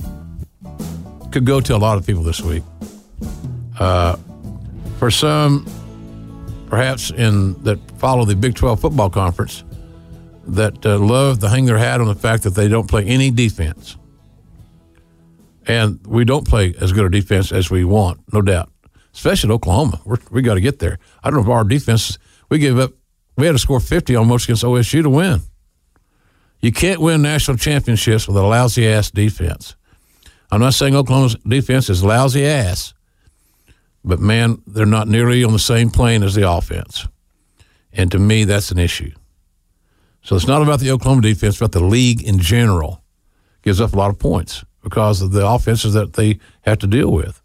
could go to a lot of people this week. Uh, for some, perhaps in that follow the Big 12 football conference, that uh, love to hang their hat on the fact that they don't play any defense. And we don't play as good a defense as we want, no doubt. Especially in Oklahoma. We're, we got to get there. I don't know if our defense, we gave up, we had to score 50 almost against OSU to win. You can't win national championships with a lousy ass defense. I'm not saying Oklahoma's defense is lousy ass, but man, they're not nearly on the same plane as the offense. And to me, that's an issue. So it's not about the Oklahoma defense, about the league in general. Gives up a lot of points because of the offenses that they have to deal with.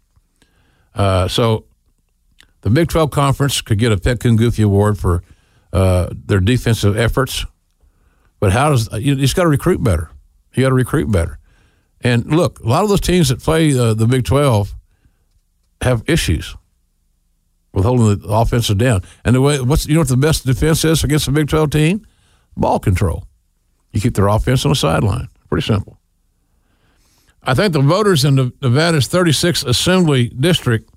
Uh, so the Big 12 Conference could get a Pet Coon Goofy Award for uh, their defensive efforts. But how does you just got to recruit better? You got to recruit better. And look, a lot of those teams that play uh, the Big 12 have issues with holding the offensive down. And the way what's you know what the best defense is against a Big 12 team? Ball control. You keep their offense on the sideline. Pretty simple. I think the voters in the Nevada's 36th Assembly District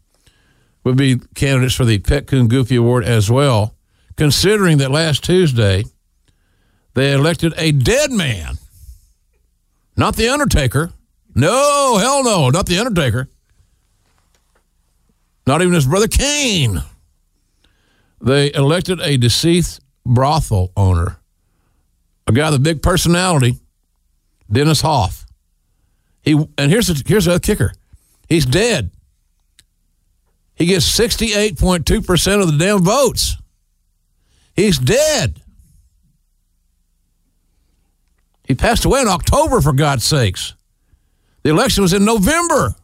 would be candidates for the Pet Coon Goofy Award as well, considering that last Tuesday they elected a dead man. Not the Undertaker. No, hell no, not the Undertaker. Not even his brother Kane. They elected a deceased brothel owner, a guy with a big personality, Dennis Hof. He and here's the, here's the kicker. He's dead. He gets 68.2% of the damn votes. He's dead. He passed away in October, for God's sakes. The election was in November.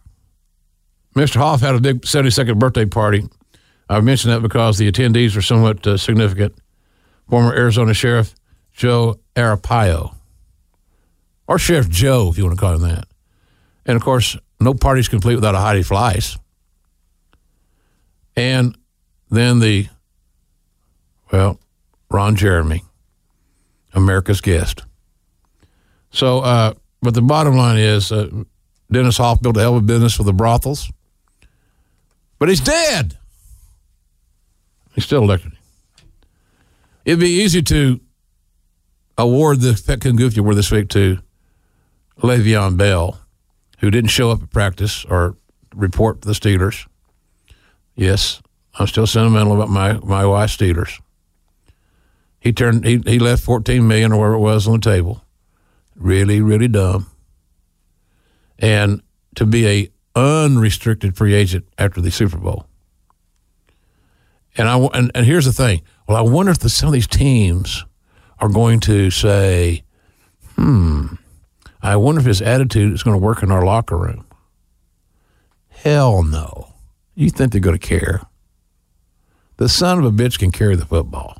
Mr. Hof had a big 72nd birthday party. I mentioned that because the attendees are somewhat uh, significant. Former Arizona Sheriff Joe Arpaio, or Sheriff Joe, if you want to call him that. And of course, no party's complete without a Heidi Fleiss. And then the, well, Ron Jeremy, America's guest. So, uh, but the bottom line is uh, Dennis Hof built a hell of a business with the brothels, but he's dead. He's still elected. It'd be easy to award the Pet Goofy Award this week to Le'Veon Bell, who didn't show up at practice or report the Steelers. Yes, I'm still sentimental about my my wife's Steelers. He turned he he left 14 million or whatever it was on the table. Really, really dumb. And to be a unrestricted free agent after the Super Bowl. And I and, and here's the thing. Well, I wonder if the, some of these teams are going to say, "Hmm, I wonder if his attitude is going to work in our locker room." Hell no. You think they're going to care? The son of a bitch can carry the football.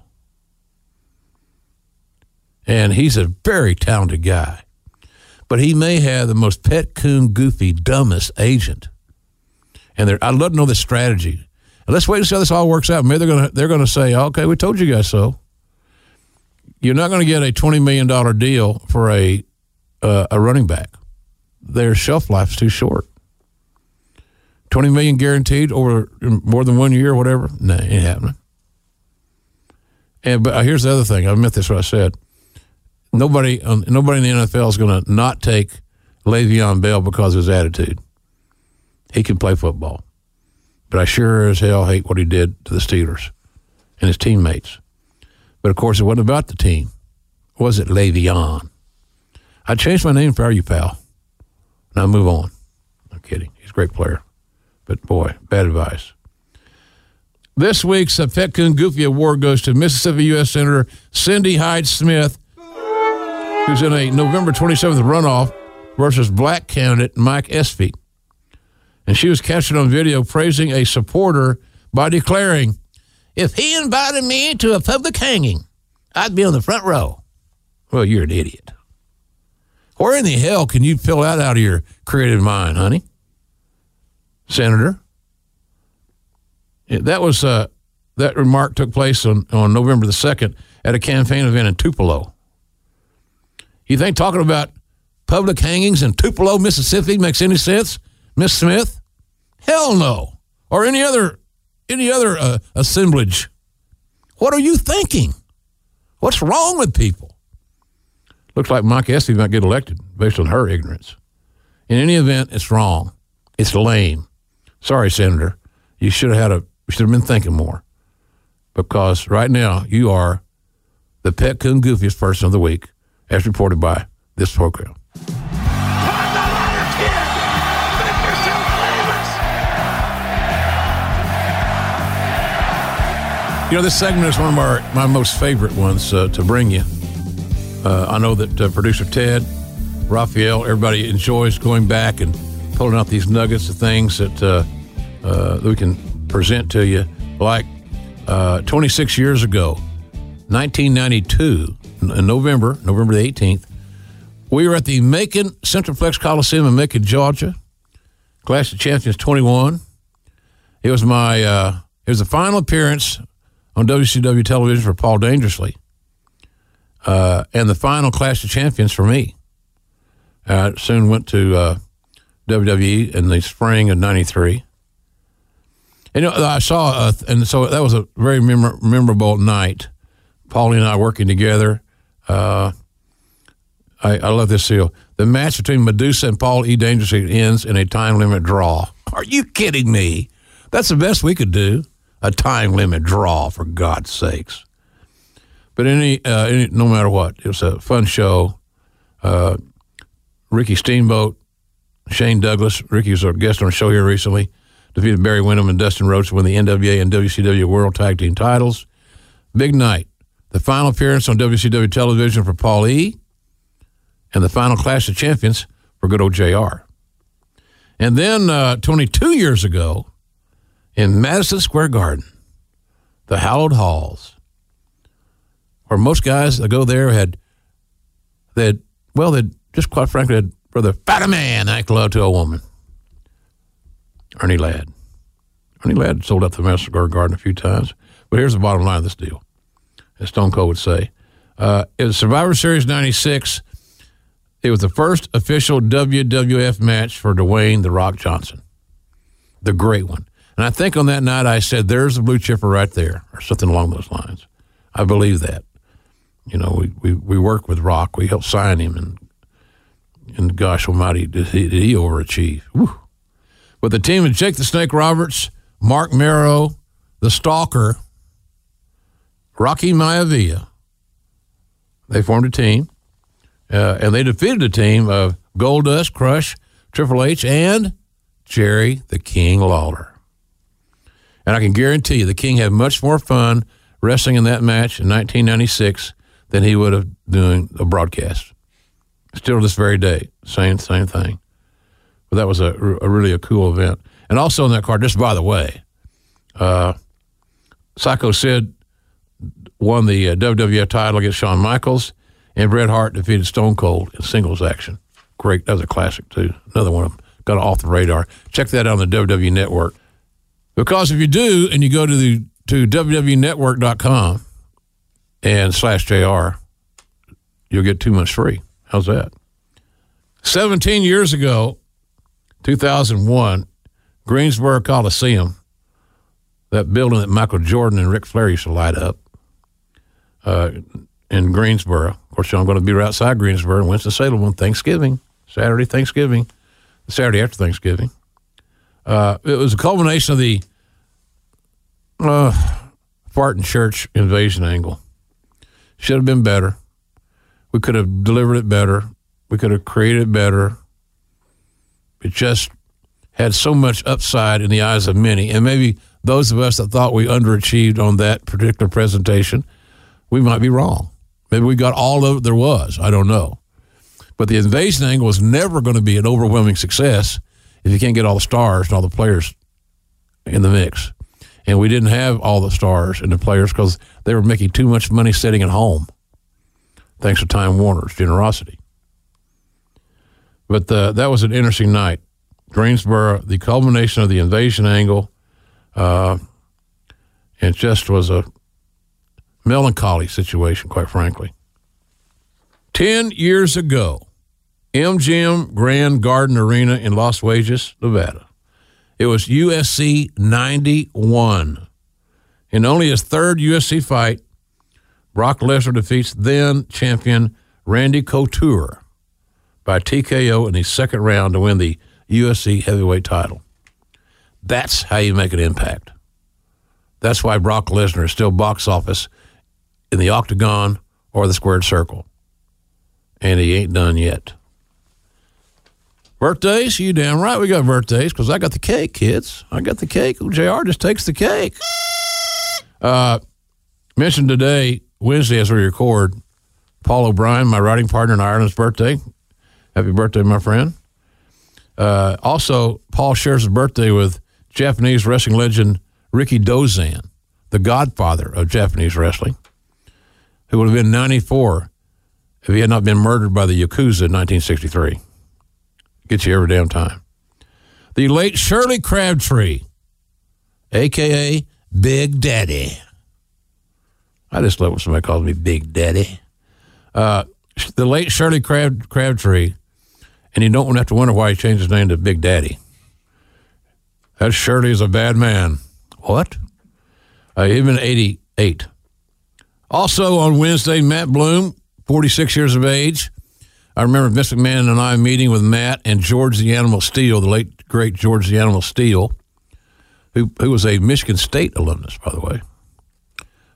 And he's a very talented guy. But he may have the most pet coon, goofy, dumbest agent. And I'd love to know the strategy. And let's wait and see how this all works out. Maybe they're going to they're going to say, "Okay, we told you guys so." You're not going to get a twenty million dollar deal for a uh, a running back. Their shelf life's too short. Twenty million guaranteed over more than one year, or whatever. No, nah, ain't happening. And but here's the other thing. I meant this what I said. Nobody, nobody in the NFL is going to not take Le'Veon Bell because of his attitude. He can play football, but I sure as hell hate what he did to the Steelers and his teammates. But of course, it wasn't about the team. was it Le'Veon? I changed my name for you, pal. Now move on. I'm kidding. He's a great player. But boy, bad advice. This week's Petcoon Goofy Award goes to Mississippi U.S. Senator Cindy Hyde Smith, who's in a November 27th runoff versus black candidate Mike Espy. And she was captured on video praising a supporter by declaring, If he invited me to a public hanging, I'd be on the front row. Well, you're an idiot. Where in the hell can you fill that out of your creative mind, honey? Senator? That was uh, that remark took place on, on November the 2nd at a campaign event in Tupelo. You think talking about public hangings in Tupelo, Mississippi makes any sense, Miss Smith? Hell no. Or any other any other uh, assemblage. What are you thinking? What's wrong with people? Looks like Mike Espy might get elected based on her ignorance. In any event, it's wrong. It's lame. Sorry, Senator. You should have had a should have been thinking more. Because right now you are the pet coon goofiest person of the week, as reported by this program. You know, this segment is one of our, my most favorite ones uh, to bring you. Uh, I know that uh, producer Ted, Raphael, everybody enjoys going back and pulling out these nuggets of things that, uh, uh, that we can present to you. Like uh, 26 years ago, 1992, in November, November the 18th, we were at the Macon Centreplex Coliseum in Macon, Georgia. Clash of Champions 21. It was my uh, it was the final appearance on WCW television for Paul Dangerously, uh, and the final Clash of Champions for me. I soon went to uh, WWE in the spring of '93. And you know, I saw, uh, and so that was a very memor- memorable night. Paulie and I working together. Uh, I, I love this deal. The match between Medusa and Paul E. Dangerously ends in a time limit draw. Are you kidding me? That's the best we could do. A time limit draw, for God's sakes. But any, uh, any no matter what, it was a fun show. Uh, Ricky Steamboat, Shane Douglas. Ricky was our guest on a show here recently. Defeated Barry Windham and Dustin Rhodes to win the NWA and WCW World Tag Team titles. Big night. The final appearance on WCW television for Paul E. And the final Clash of Champions for good old JR. And then uh, 22 years ago in Madison Square Garden, the hallowed halls, where most guys that go there had, had, well, they just quite frankly had rather fat a man act love to a woman. Ernie Ladd. Ernie Ladd sold out the Square Garden a few times. But here's the bottom line of this deal, as Stone Cold would say. Uh, it was Survivor Series 96. It was the first official WWF match for Dwayne The Rock Johnson, the great one. And I think on that night I said, there's the blue chipper right there, or something along those lines. I believe that. You know, we, we, we worked with Rock. We helped sign him, and and gosh almighty, did he, did he overachieve. Whew. But the team of Jake the Snake Roberts, Marc Mero, the Stalker, Rocky Maivia, they formed a team, uh, and they defeated a team of Goldust, Crush, Triple H, and Jerry the King Lawler. And I can guarantee you, the King had much more fun wrestling in that match in 1996 than he would have doing a broadcast. Still this very day, same same thing. But that was a, a really a cool event. And also in that card, just by the way, uh, Psycho Sid won the uh, WWF title against Shawn Michaels, and Bret Hart defeated Stone Cold in singles action. Great, that was a classic too. Another one of them got off the radar. Check that out on the WWE Network. Because if you do, and you go to the to WWNetwork.com and slash JR, you'll get two months free. How's that? 17 years ago, 2001, Greensboro Coliseum, that building that Michael Jordan and Ric Flair used to light up uh, in Greensboro. Of course, I'm going to be right outside Greensboro and Winston-Salem on Thanksgiving, Saturday, Thanksgiving, Saturday after Thanksgiving. Uh, it was a culmination of the uh, Barton Church invasion angle. Should have been better. We could have delivered it better. We could have created it better. It just had so much upside in the eyes of many. And maybe those of us that thought we underachieved on that particular presentation, we might be wrong. Maybe we got all of it there was. I don't know. But the invasion angle was never going to be an overwhelming success if you can't get all the stars and all the players in the mix. And we didn't have all the stars and the players because they were making too much money sitting at home, thanks to Time Warner's generosity. But uh, that was an interesting night. Greensboro, the culmination of the invasion angle, uh, it just was a melancholy situation, quite frankly. Ten years ago, MGM Grand Garden Arena in Las Vegas, Nevada. It was UFC 91. In only his third UFC fight, Brock Lesnar defeats then champion Randy Couture by TKO in the second round to win the UFC heavyweight title. That's how you make an impact. That's why Brock Lesnar is still box office in the octagon or the squared circle. And he ain't done yet. Birthdays? You damn right we got birthdays because I got the cake, kids. I got the cake. JR just takes the cake. Uh, mentioned today, Wednesday as we record, Paul O'Brien, my writing partner in Ireland's birthday. Happy birthday, my friend. Uh, also, Paul shares his birthday with Japanese wrestling legend Rikidozan, the godfather of Japanese wrestling, who would have been 94 if he had not been murdered by the Yakuza in 1963. Gets you every damn time. The late Shirley Crabtree, a.k.a. Big Daddy. I just love when somebody calls me Big Daddy. Uh, the late Shirley Crab, Crabtree, and you don't have to wonder why he changed his name to Big Daddy. That Shirley is a bad man. What? Uh, he'd 88. Also on Wednesday, Matt Bloom, 46 years of age. I remember Vince McMahon and I meeting with Matt and George the Animal Steele, the late great George the Animal Steele, who who was a Michigan State alumnus, by the way.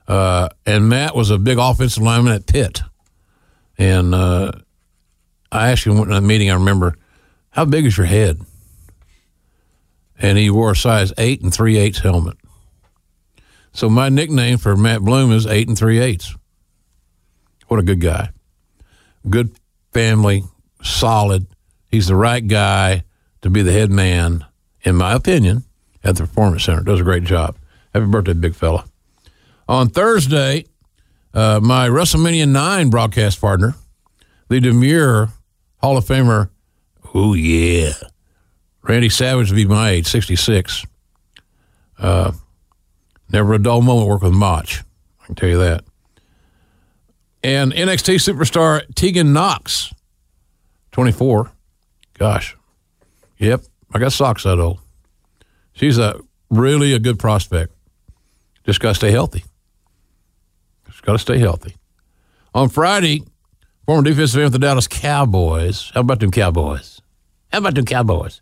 Uh, and Matt was a big offensive lineman at Pitt, and uh, I asked him in a meeting. I remember, how big is your head? And he wore a size eight and three eighths helmet. So my nickname for Matt Bloom is eight and three eighths. What a good guy. Good family, solid. He's the right guy to be the head man, in my opinion, at the Performance Center. Does a great job. Happy birthday, big fella. On Thursday, uh, my WrestleMania 9 broadcast partner, the demure Hall of Famer, oh yeah, Randy Savage would be my age, 66. Uh, never a dull moment working with Mach. I can tell you that. And NXT superstar Tegan Knox, 24. Gosh. Yep, I got socks that old. She's a really a good prospect. Just got to stay healthy. Just got to stay healthy. On Friday, former defensive end of the Dallas Cowboys. How about them Cowboys? How about them Cowboys?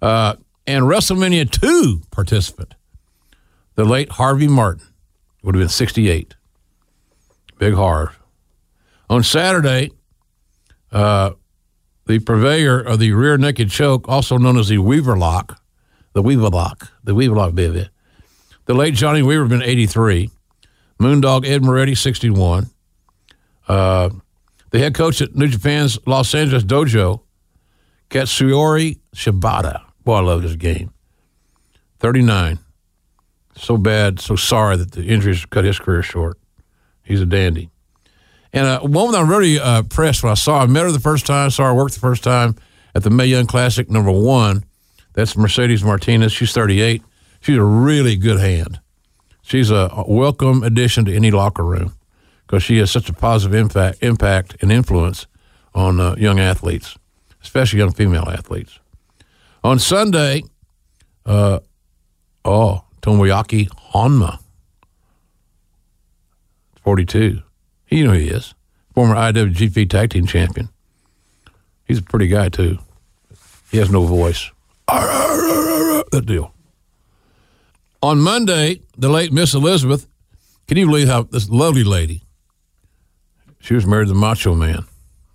Uh, and WrestleMania 2 participant, the late Harvey Martin, would have been 68. Big Harv. On Saturday, uh, the purveyor of the rear naked choke, also known as the Weaver Lock, the Weaver Lock, the Weaver Lock, baby. The late Johnny Weaver been 83. Moondog Ed Moretti, 61. Uh, the head coach at New Japan's Los Angeles dojo, Katsuyori Shibata. Boy, I love this game. 39. So bad, so sorry that the injuries cut his career short. He's a dandy. And a woman I'm really uh, impressed when I saw I met her the first time, saw her work the first time at the Mae Young Classic number one. That's Mercedes Martinez. She's 38. She's a really good hand. She's a welcome addition to any locker room because she has such a positive impact, impact and influence on uh, young athletes, especially young female athletes. On Sunday, uh, oh, Tomoaki Honma, 42. You know who he is. Former IWGP Tag Team Champion. He's a pretty guy, too. He has no voice. That deal. On Monday, the late Miss Elizabeth, can you believe how this lovely lady, She was married to the Macho Man,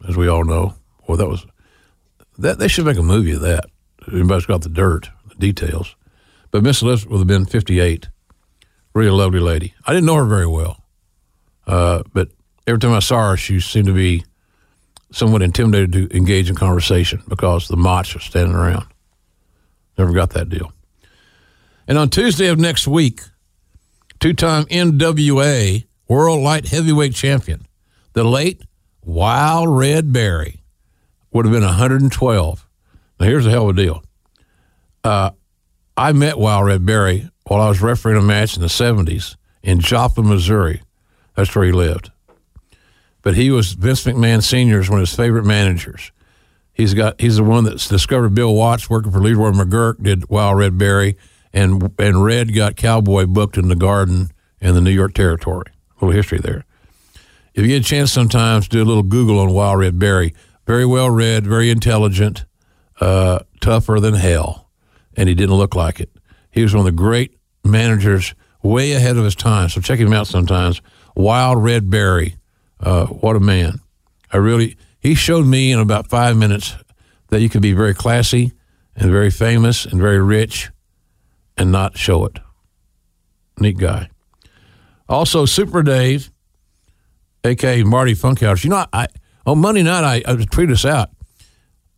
as we all know. Well, that was that. They should make a movie of that. Everybody's got the dirt, the details. But Miss Elizabeth would have been 58. Really lovely lady. I didn't know her very well, uh, but every time I saw her, she seemed to be somewhat intimidated to engage in conversation because the Mots are standing around. Never got that deal. And on Tuesday of next week, two time NWA World Light Heavyweight Champion, the late Wild Red Berry, would have been 112. Now, here's a hell of a deal. Uh, I met Wild Red Berry while I was refereeing a match in the 70s in Joplin, Missouri. That's where he lived. But he was Vince McMahon Sr.'s one of his favorite managers. He's got he's the one that's discovered Bill Watts working for Leroy McGuirk did Wild Red Berry, and and Red got Cowboy booked in the Garden in the New York territory. A little history there. If you get a chance sometimes, do a little Google on Wild Red Berry. Very well read, very intelligent, uh, tougher than hell, and he didn't look like it. He was one of the great managers, way ahead of his time. So check him out sometimes. Wild Red Berry, uh, what a man! I really he showed me in about five minutes that you can be very classy and very famous and very rich and not show it. Neat guy. Also, Super Dave, aka Marty Funkhouse. You know, I on Monday night I, I tweeted this out.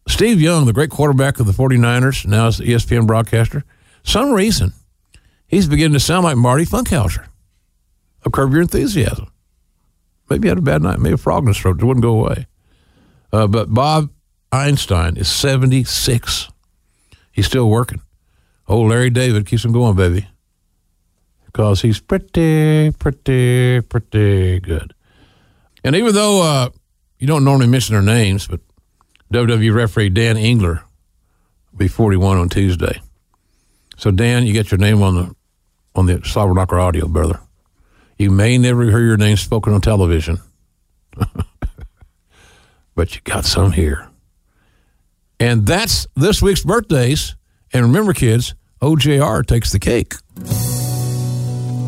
Steve Young, the great quarterback of the 49ers, now is the ESPN broadcaster, some reason he's beginning to sound like Marty Funkhauser of Curb Your Enthusiasm. Maybe he had a bad night, maybe a frog in his throat. It wouldn't go away. Uh, but Bob Einstein is 76. He's still working. Old Larry David keeps him going, baby. Because he's pretty, pretty, pretty good. And even though uh, you don't normally mention their names, but WWE referee Dan Engler will be 41 on Tuesday. So, Dan, you get your name on the on the Slobber Knocker audio, brother. You may never hear your name spoken on television, but you got some here. And that's this week's birthdays. And remember, kids, OJR takes the cake.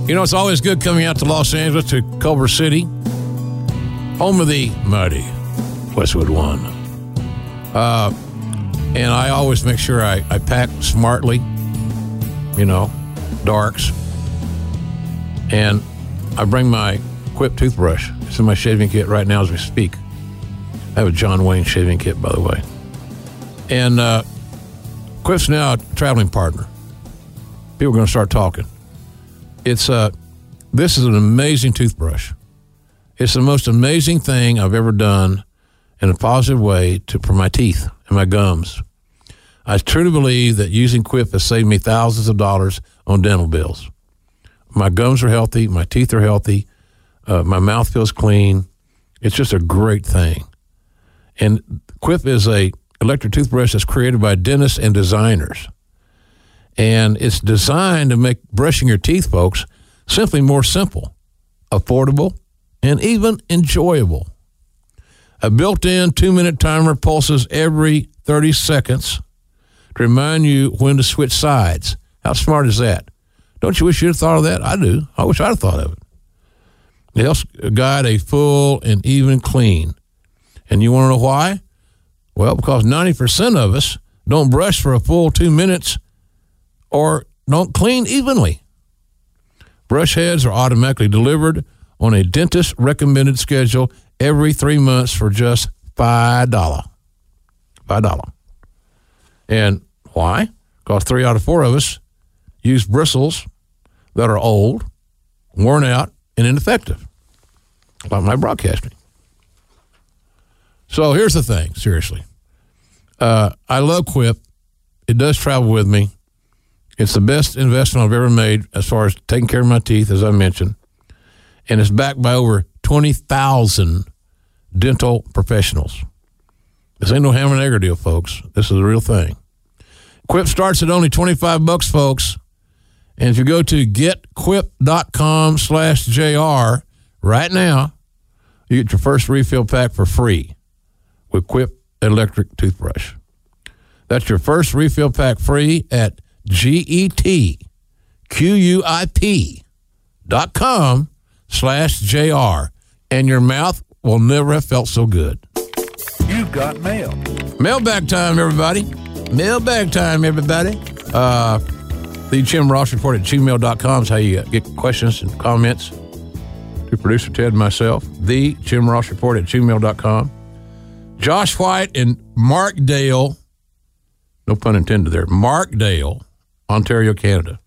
You know, it's always good coming out to Los Angeles, to Culver City, home of the mighty Westwood One. Uh, and I always make sure I, I pack smartly, you know, darks. And I bring my Quip toothbrush. It's in my shaving kit right now as we speak. I have a John Wayne shaving kit, by the way. And uh, Quip's now a traveling partner. People are going to start talking. It's uh, this is an amazing toothbrush. It's the most amazing thing I've ever done in a positive way to for my teeth and my gums. I truly believe that using Quip has saved me thousands of dollars on dental bills. My gums are healthy, my teeth are healthy, uh, my mouth feels clean. It's just a great thing. And Quip is a electric toothbrush that's created by dentists and designers. And it's designed to make brushing your teeth, folks, simply more simple, affordable, and even enjoyable. A built in two minute timer pulses every 30 seconds to remind you when to switch sides. How smart is that? Don't you wish you'd have thought of that? I do. I wish I'd have thought of it. It helps guide a full and even clean. And you want to know why? Well, because 90% of us don't brush for a full two minutes or don't clean evenly. Brush heads are automatically delivered on a dentist recommended schedule every three months for just $5. $5. And why? Because three out of four of us use bristles that are old, worn out, and ineffective, like my broadcasting. So here's the thing seriously. Uh, I love Quip. It does travel with me. It's the best investment I've ever made as far as taking care of my teeth, as I mentioned. And it's backed by over 20,000 dental professionals. This ain't no hammer and egg deal, folks. This is a real thing. Quip starts at only 25 bucks, folks. And if you go to getquip.com slash JR right now, you get your first refill pack for free with Quip electric toothbrush. That's your first refill pack free at G-E-T-Q-U-I-P dot com slash JR. And your mouth will never have felt so good. You've got mail. Mailbag time, everybody. Mailbag time, everybody. Uh, the Jim Ross Report at gmail.com is how you get questions and comments to producer Ted and myself. The Jim Ross Report at gmail.com. Josh White and Markdale, no pun intended there, Markdale, Ontario, Canada.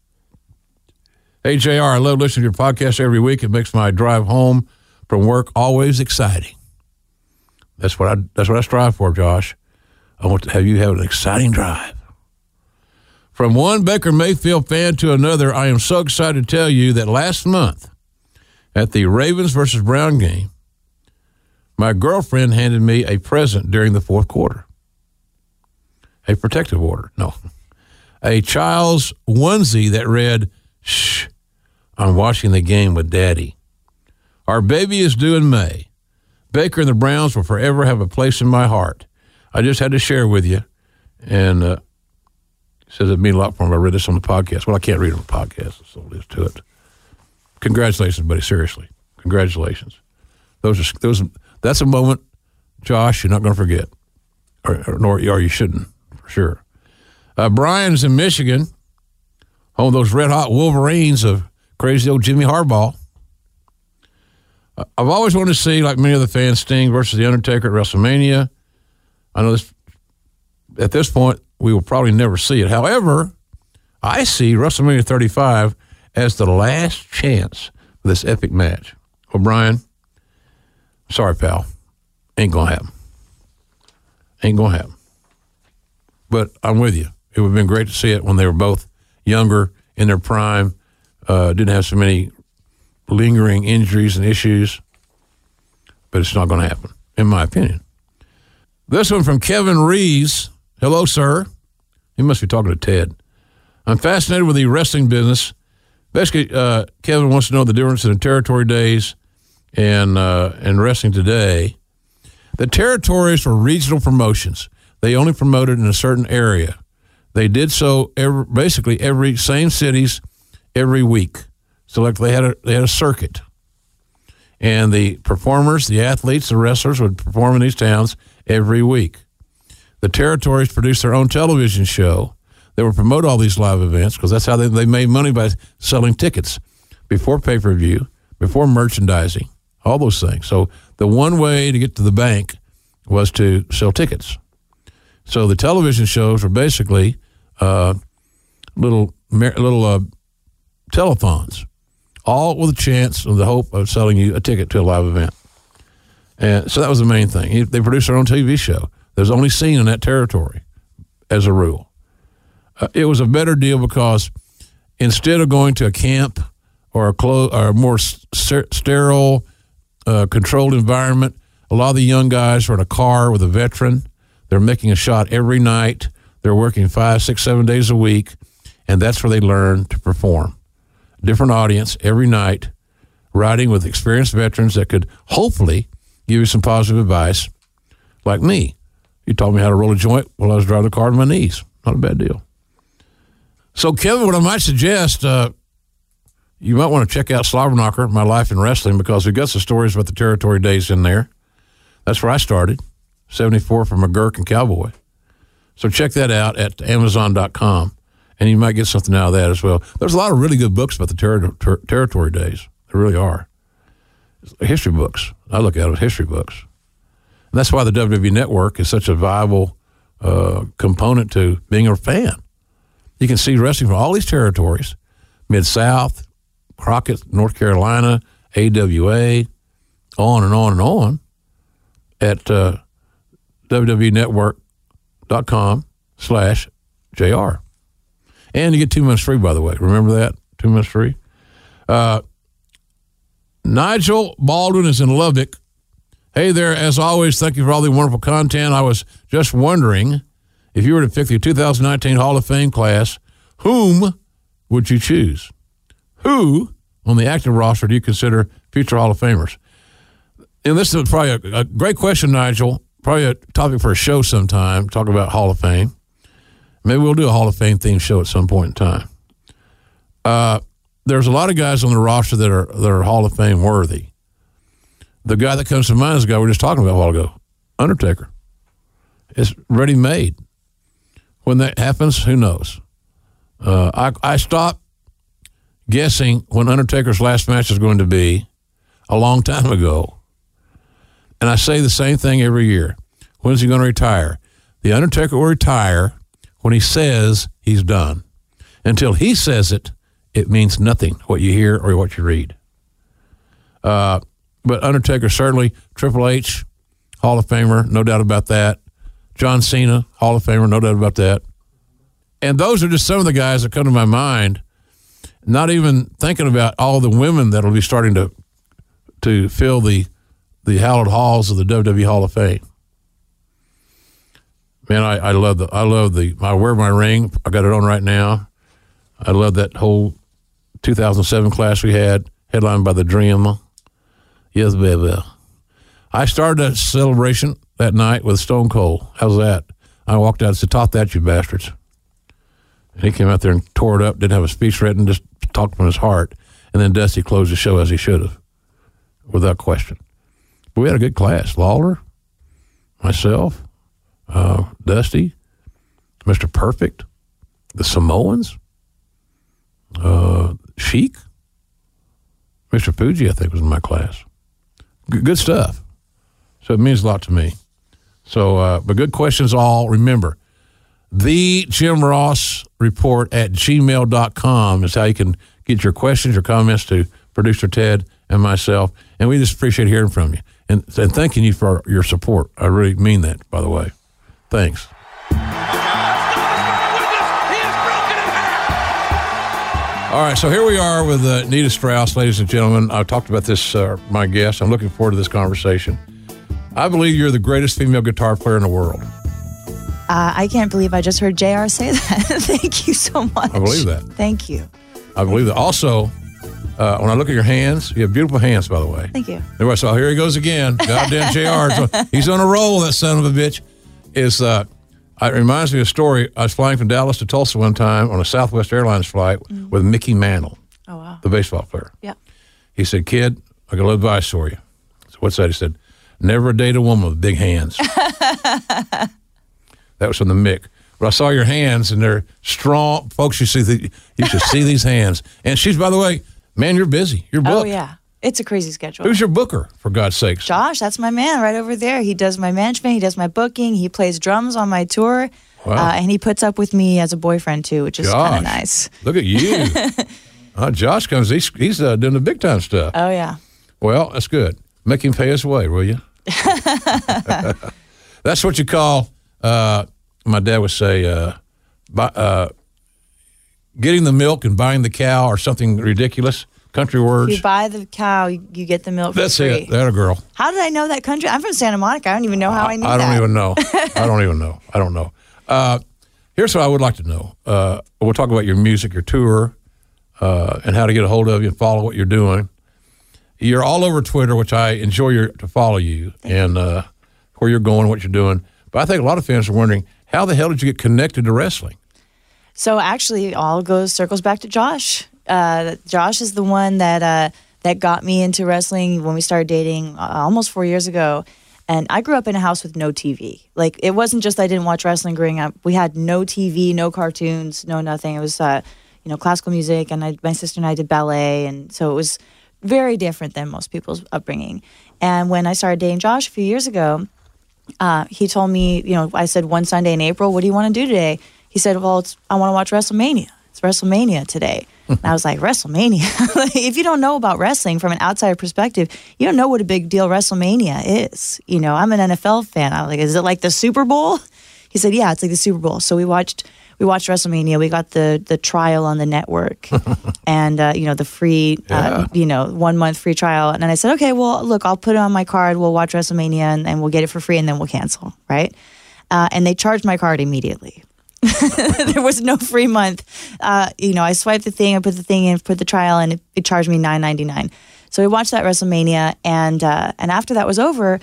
Hey, JR, I love listening to your podcast every week. It makes my drive home from work always exciting. That's what I that's what I strive for, Josh. I want to have you have an exciting drive. From one Baker Mayfield fan to another, I am so excited to tell you that last month at the Ravens versus Brown game, my girlfriend handed me a present during the fourth quarter. A protective order. No. A child's onesie that read, Shh, I'm watching the game with daddy. Our baby is due in May. Baker and the Browns will forever have a place in my heart. I just had to share with you. And uh, says it means a lot for him. I read this on the podcast. Well, I can't read it on the podcast. That's all there is to it. Congratulations, buddy. Seriously, congratulations. Those are those. That's a moment, Josh. You're not going to forget, or, or nor or you shouldn't for sure. Uh, Brian's in Michigan, home of those red hot Wolverines of crazy old Jimmy Harbaugh. Uh, I've always wanted to see, like many other fans, Sting versus The Undertaker at WrestleMania. I know this at this point we will probably never see it. However, I see WrestleMania 35 as the last chance for this epic match. O'Brien, sorry, pal, ain't gonna happen. Ain't gonna happen. But I'm with you. It would have been great to see it when they were both younger in their prime, uh, didn't have so many lingering injuries and issues. But it's not going to happen, in my opinion. This one from Kevin Rees. Hello, sir. He must be talking to Ted. I'm fascinated with the wrestling business. Basically, uh, Kevin wants to know the difference in the territory days and uh, and wrestling today. The territories were regional promotions. They only promoted in a certain area. They did so every, basically every same cities every week. So like they had a they had a circuit, and the performers, the athletes, the wrestlers would perform in these towns every week. The territories produced their own television show. They would promote all these live events because that's how they, they made money by selling tickets before pay per view, before merchandising, all those things. So the one way to get to the bank was to sell tickets. So the television shows were basically uh, little little uh, telethons, all with a chance of the hope of selling you a ticket to a live event. And so that was the main thing. They produced their own TV show. That was only seen in that territory, as a rule. Uh, it was a better deal because instead of going to a camp or a, clo- or a more st- sterile, uh, controlled environment, a lot of the young guys are in a car with a veteran. They're making a shot every night. They're working five, six, seven days a week, and that's where they learn to perform. Different audience every night, riding with experienced veterans that could hopefully give you some positive advice, like me. You taught me how to roll a joint while I was driving the car on my knees. Not a bad deal. So, Kevin, what I might suggest, uh, you might want to check out Slobberknocker, My Life in Wrestling, because we've got some stories about the territory days in there. That's where I started, 74 from McGuirk and Cowboy. So check that out at Amazon.com, and you might get something out of that as well. There's a lot of really good books about the ter- ter- territory days. There really are. History books. I look at them as history books. And that's why the WWE Network is such a viable uh, component to being a fan. You can see wrestling from all these territories Mid South, Crockett, North Carolina, AWA, on and on and on at uh, WWNetwork.com slash JR. And you get two months free, by the way. Remember that? Two months free. Uh, Nigel Baldwin is in Lubbock. Hey there, as always, thank you for all the wonderful content. I was just wondering if you were to pick the 2019 Hall of Fame class, whom would you choose? Who on the active roster do you consider future Hall of Famers? And this is probably a, a great question, Nigel. Probably a topic for a show sometime, talk about Hall of Fame. Maybe we'll do a Hall of Fame themed show at some point in time. Uh, there's a lot of guys on the roster that are that are Hall of Fame worthy. The guy that comes to mind is the guy we are just talking about a while ago, Undertaker. It's ready made. When that happens, who knows? Uh, I, I stopped guessing when Undertaker's last match is going to be a long time ago. And I say the same thing every year. When's he going to retire? The Undertaker will retire when he says he's done. Until he says it, it means nothing what you hear or what you read. Uh, but Undertaker certainly Triple H, Hall of Famer, no doubt about that. John Cena, Hall of Famer, no doubt about that. And those are just some of the guys that come to my mind. Not even thinking about all the women that'll be starting to to fill the the hallowed halls of the WWE Hall of Fame. Man, I, I love the I love the I wear my ring. I got it on right now. I love that whole 2007 class we had, headlined by the Dream. Yes, baby. I started that celebration that night with Stone Cold. How's that? I walked out and said, "Talk that, you bastards." And he came out there and tore it up. Didn't have a speech written, just talked from his heart. And then Dusty closed the show as he should have, without question. But we had a good class. Lawler, myself, uh, Dusty, Mr. Perfect, the Samoans, uh, Sheik, Mr. Fuji, I think was in my class. Good stuff. So it means a lot to me. So, uh, but good questions all. Remember, the Jim Ross report at gmail.com is how you can get your questions or comments to producer Ted and myself. And we just appreciate hearing from you and, and thanking you for your support. I really mean that, by the way. Thanks. All right, so here we are with uh, Nita Strauss, ladies and gentlemen. I've talked about this, uh, my guest. I'm looking forward to this conversation. I believe you're the greatest female guitar player in the world. Uh, I can't believe I just heard JR say that. Thank you so much. I believe that. Thank you. I believe that. Also, uh, when I look at your hands, you have beautiful hands, by the way. Thank you. Anyway, so here he goes again. Goddamn JR. He's on a roll, that son of a bitch. Is uh, Uh, it reminds me of a story. I was flying from Dallas to Tulsa one time on a Southwest Airlines flight mm. with Mickey Mantle, Oh, wow. the baseball player. Yeah. He said, Kid, I got a little advice for you. So what's that? He said, Never date a woman with big hands. that was from the Mick. But I saw your hands and they're strong. Folks, you see the, you should see these hands. And she's, by the way, man, you're busy. You're oh, booked. Oh, yeah. It's a crazy schedule. Who's your booker, for God's sakes? Josh, that's my man right over there. He does my management, he does my booking, he plays drums on my tour, Wow. uh, and he puts up with me as a boyfriend too, which is kind of nice. Look at you. uh, Josh comes, he's, he's uh, doing the big time stuff. Oh yeah, Well, that's good. Make him pay his way, will you? that's what you call, uh, my dad would say, uh, buy, uh, getting the milk and buying the cow or something ridiculous. Country words. you buy the cow, you, get the milk That's for free. it. That a girl. How did I know that country? I'm from Santa Monica. I don't even know how I, knew I don't that. even know. I don't even know. I don't know. Uh, here's what I would like to know. Uh, we'll talk about your music, your tour, uh, and how to get a hold of you and follow what you're doing. You're all over Twitter, which I enjoy your, to follow you and uh, where you're going, what you're doing. But I think a lot of fans are wondering how the hell did you get connected to wrestling? So actually, it all goes circles back to Josh. Uh, Josh is the one that uh, that got me into wrestling when we started dating uh, almost four years ago. And I grew up in a house with no TV. Like it wasn't just I didn't watch wrestling growing up. We had no TV, no cartoons, no nothing. It was uh, you know classical music, and I, my sister and I did ballet, and so it was very different than most people's upbringing. And when I started dating Josh a few years ago, uh, he told me, you know, I said one Sunday in April, what do you want to do today? He said, well, I want to watch WrestleMania. It's WrestleMania today. and I was like, WrestleMania? If you don't know about wrestling from an outsider perspective, you don't know what a big deal WrestleMania is. You know, I'm an NFL fan. I was like, is it like the Super Bowl? He said, yeah, it's like the Super Bowl. So we watched we watched WrestleMania. We got the the trial on the network, and uh, you know the free, uh, you know one month free trial. And then I said, okay, well look, I'll put it on my card. We'll watch WrestleMania, and, and we'll get it for free, and then we'll cancel, right? Uh, and they charged my card immediately. there was no free month. Uh, you know, I swiped the thing, I put the thing in, put the trial, and it, it charged me nine ninety nine. So we watched that WrestleMania, and uh, and after that was over,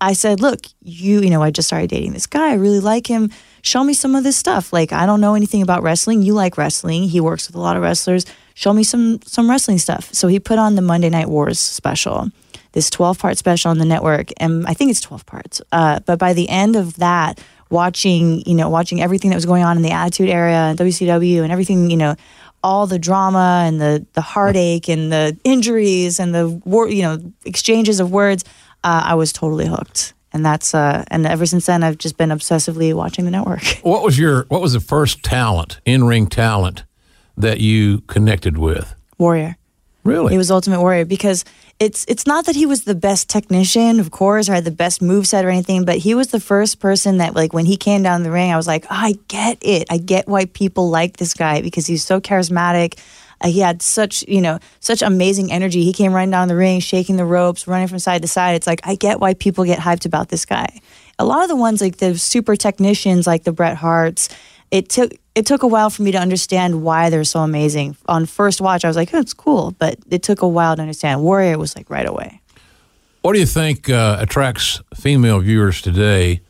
I said, "Look, you, you know, I just started dating this guy. I really like him. Show me some of this stuff. Like, I don't know anything about wrestling. You like wrestling. He works with a lot of wrestlers. Show me some some wrestling stuff." So he put on the Monday Night Wars special, this 12 part special on the network, and I think it's 12 parts. Uh, but by the end of that, watching you know watching everything that was going on in the Attitude Era and WCW and everything you know all the drama and the the heartache and the injuries and the war, you know exchanges of words, uh, I was totally hooked. And that's uh, and ever since then, I've just been obsessively watching the network. What was your what was the first talent in ring talent that you connected with? Warrior. Really? He was Ultimate Warrior because it's it's not that he was the best technician, of course, or had the best move set or anything, but he was the first person that like when he came down the ring, I was like, oh, I get it. I get why people like this guy because he's so charismatic. Uh, he had such, you know, such amazing energy. He came running down the ring, shaking the ropes, running from side to side. It's like I get why people get hyped about this guy. A lot of the ones like the super technicians, like the Bret Harts, it took it took a while for me to understand why they're so amazing. On first watch, I was like, oh, it's cool, but it took a while to understand. Warrior was like right away. What do you think uh, attracts female viewers today?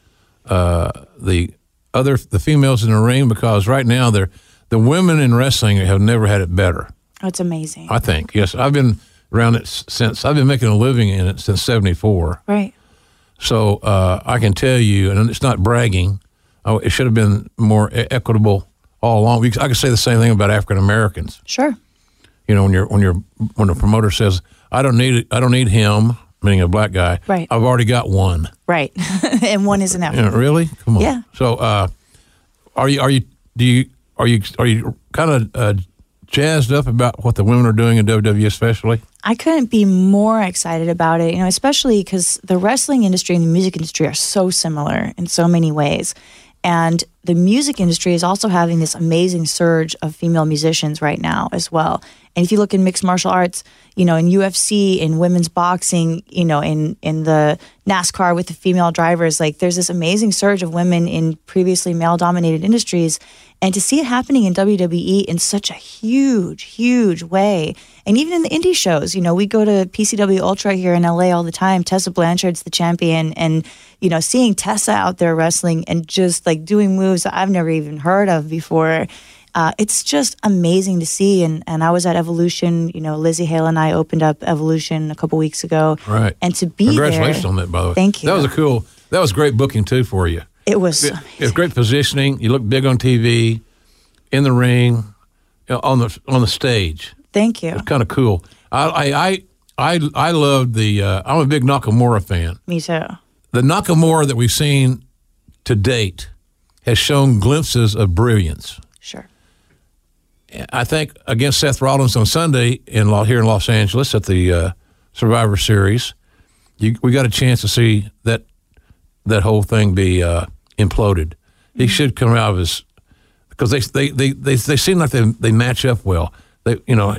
Uh, the other the females in the ring because right now they're the women in wrestling have never had it better. Oh, it's amazing. I think yes, I've been around it since I've been making a living in it since '74. Right. So uh, I can tell you, and it's not bragging. Oh, it should have been more equitable all along. I could say the same thing about African Americans. Sure. You know, when you're when you're when a promoter says, "I don't need I don't need him," meaning a black guy. Right. I've already got one. Right. and one isn't enough. Know, really? Come on. Yeah. So, uh, are you are you do you are you are you kind of uh, jazzed up about what the women are doing in WWE, especially? I couldn't be more excited about it, you know, especially because the wrestling industry and the music industry are so similar in so many ways. And the music industry is also having this amazing surge of female musicians right now as well. And if you look in mixed martial arts, you know, in UFC, in women's boxing, you know, in in the NASCAR with the female drivers, like there's this amazing surge of women in previously male dominated industries. And to see it happening in WWE in such a huge, huge way, and even in the indie shows, you know, we go to PCW Ultra here in LA all the time. Tessa Blanchard's the champion, and you know, seeing Tessa out there wrestling and just like doing moves that I've never even heard of before. Uh, it's just amazing to see. And, and I was at Evolution. You know, Lzzy Hale and I opened up Evolution a couple weeks ago. Right. And to be Congratulations there, on that, by the way. Thank you. That was a cool. That was great booking too for you. It was. It, it was great positioning. You look big on TV, in the ring, on the on the stage. Thank you. It's kind of cool. I I I I, I loved the. Uh, I'm a big Nakamura fan. Me too. The Nakamura that we've seen to date has shown glimpses of brilliance. Sure. I think against Seth Rollins on Sunday in here in Los Angeles at the uh, Survivor Series, you, we got a chance to see that that whole thing be uh, imploded. He should come out of his because they they, they they they seem like they they match up well. They you know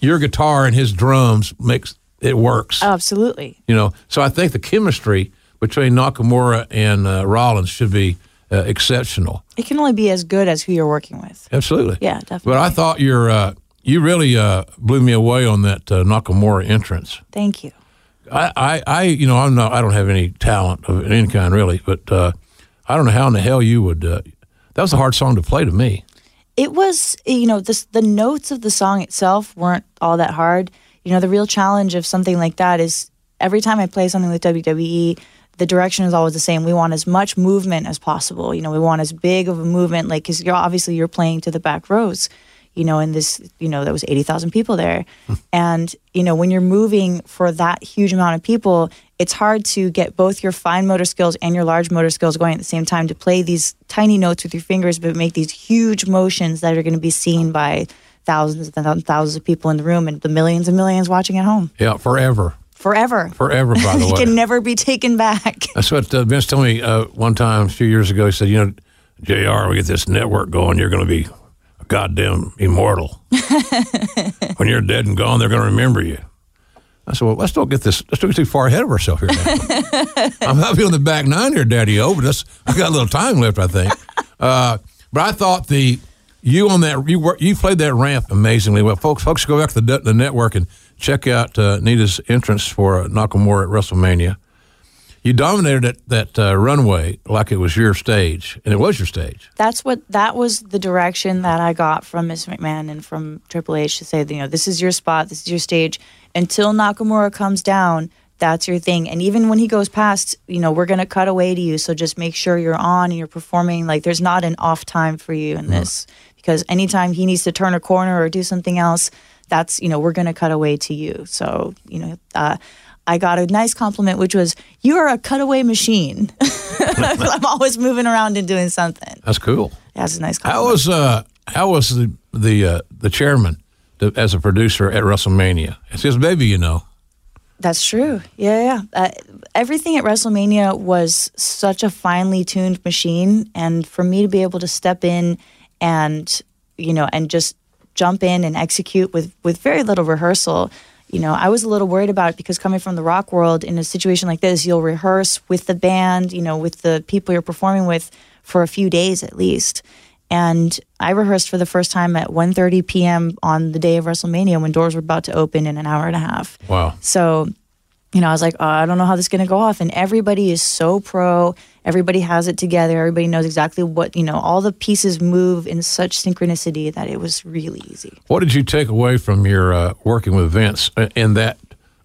your guitar and his drums makes it works. Absolutely. You know, so I think the chemistry between Nakamura and uh, Rollins should be uh, exceptional. It can only be as good as who you're working with. Absolutely. Yeah, definitely. But I thought your uh, you really uh, blew me away on that uh, Nakamura entrance. Thank you. I, I, I, you know, I'm not. I don't have any talent of any kind really, but uh, I don't know how in the hell you would. Uh, that was a hard song to play to me. It was, you know, this, the notes of the song itself weren't all that hard. You know, the real challenge of something like that is every time I play something with WWE, the direction is always the same. We want as much movement as possible. You know, we want as big of a movement, like because you're obviously you're playing to the back rows. You know, and this, you know, there was eighty thousand people there, hmm. and you know, when you're moving for that huge amount of people, it's hard to get both your fine motor skills and your large motor skills going at the same time to play these tiny notes with your fingers, but make these huge motions that are going to be seen by thousands and thousands of people in the room and the millions and millions watching at home Yeah, forever, forever. forever. By the it way, can never be taken back. That's what uh, Vince told me uh, one time a few years ago. He said, "You know, Jr. We get this network going. You're going to be a goddamn immortal. when you're dead and gone, they're going to remember you." I said, "Well, let's don't get this. Let's don't get too far ahead of ourselves here. I'm happy on the back nine here, Daddy O, but that's, I got a little time left, I think. Uh, but I thought the you on that you were, you played that ramp amazingly well, folks. Folks, go back to the, the network and check out uh, Nita's entrance for Nakamura at WrestleMania. You dominated that that uh, runway like it was your stage, and it was your stage. That's what that was the direction that I got from Miss McMahon and from Triple H to say, you know, this is your spot, this is your stage. Until Nakamura comes down, that's your thing. And even when he goes past, you know, we're gonna cut away to you. So just make sure you're on and you're performing. Like there's not an off time for you in this because anytime he needs to turn a corner or do something else, that's you know we're gonna cut away to you. So you know. Uh, I got a nice compliment, which was, "You are a cutaway machine." I'm always moving around and doing something. That's cool. That's a nice How was uh how was the the uh, the chairman to, as a producer at WrestleMania? It's his baby, you know. That's true. Yeah, yeah. Uh, everything at WrestleMania was such a finely tuned machine, and for me to be able to step in and you know and just jump in and execute with with very little rehearsal. You know, I was a little worried about it because coming from the rock world, in a situation like this, you'll rehearse with the band, you know, with the people you're performing with for a few days at least. And I rehearsed for the first time at 1:30 p.m. on the day of WrestleMania when doors were about to open in an hour and a half. Wow. So, you know, I was like, oh, I don't know how this is going to go off. And everybody is so pro. Everybody has it together. Everybody knows exactly what, you know, all the pieces move in such synchronicity that it was really easy. What did you take away from your uh, working with Vince uh, in that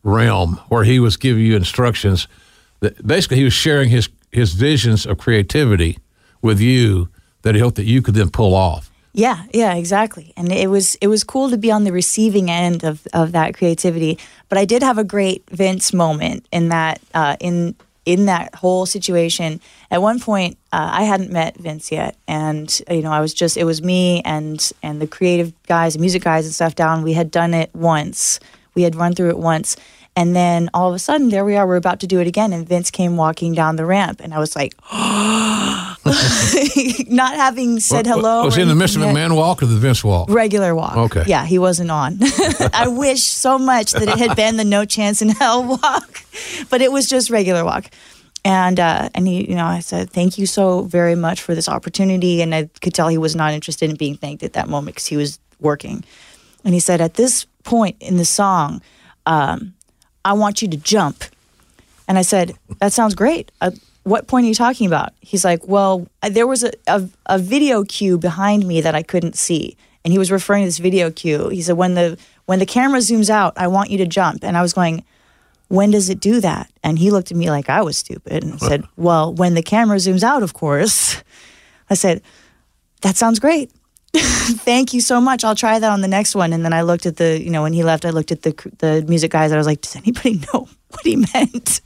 realm where he was giving you instructions? That basically, he was sharing his his visions of creativity with you that he hoped that you could then pull off. Yeah, yeah, exactly. And it was it was cool to be on the receiving end of, of that creativity. But I did have a great Vince moment in that uh, in in that whole situation. At one point, uh, I hadn't met Vince yet, and you know, I was just it was me and and the creative guys, music guys, and stuff down. We had done it once. We had run through it once. And then all of a sudden, there we are. We're about to do it again, and Vince came walking down the ramp, and I was like, not having said hello. Was he in the Mr. yet. McMahon walk or the Vince walk? Regular walk. Okay. Yeah, he wasn't on. I wish so much that it had been the no chance in hell walk, but it was just regular walk. And uh, and he, you know, I said thank you so very much for this opportunity, and I could tell he was not interested in being thanked at that moment because he was working. And he said, at this point in the song, um, I want you to jump. And I said, that sounds great. Uh, what point are you talking about? He's like, well, there was a, a, a video cue behind me that I couldn't see. And he was referring to this video cue. He said, when the, when the camera zooms out, I want you to jump. And I was going, when does it do that? And he looked at me like I was stupid and said, well, when the camera zooms out, of course. I said, that sounds great. Thank you so much. I'll try that on the next one. And then I looked at the, you know, when he left, I looked at the the music guys. I was like, does anybody know what he meant?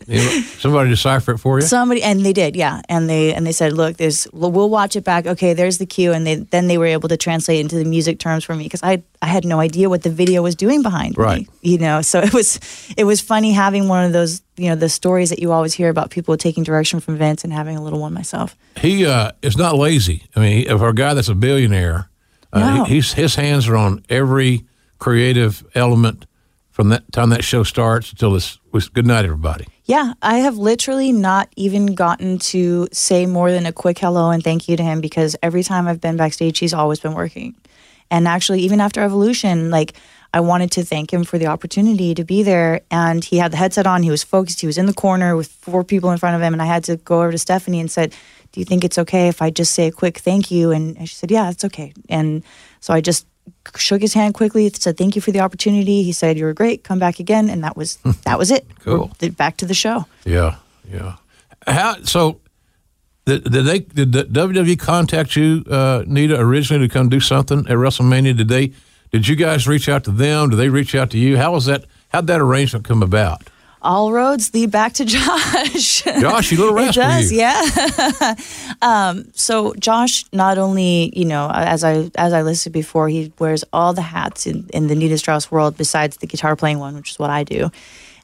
Somebody decipher it for you? Somebody, and they did, yeah. And they and they said, look, there's, we'll watch it back. Okay, there's the cue. And they then they were able to translate into the music terms for me because I I had no idea what the video was doing behind Right. me. You know, so it was it was funny having one of those, you know, the stories that you always hear about people taking direction from Vince and having a little one myself. He uh, is not lazy. I mean, for a guy that's a billionaire, uh, No. he, he's, his hands are on every creative element from that time that show starts until it's, it's good night, everybody. Yeah, I have literally not even gotten to say more than a quick hello and thank you to him because every time I've been backstage, he's always been working. And actually, even after Evolution, like I wanted to thank him for the opportunity to be there. And he had the headset on, he was focused, he was in the corner with four people in front of him. And I had to go over to Stephanie and said, Do you think it's okay if I just say a quick thank you? And she said, Yeah, it's okay. And so I just shook his hand quickly, said thank you for the opportunity. He said, You were great, come back again. And that was that was it. Cool. We're back to the show. Yeah, yeah. How so? Did, did they did the WWE contact you, uh, Nita, originally to come do something at WrestleMania? Did they? Did you guys reach out to them? Did they reach out to you? How was that? How'd that arrangement come about? All roads lead back to Josh. Josh, you little it rascal, does, you. yeah. um, so Josh, not only you know, as I as I listed before, he wears all the hats in, in the Nita Strauss world besides the guitar playing one, which is what I do.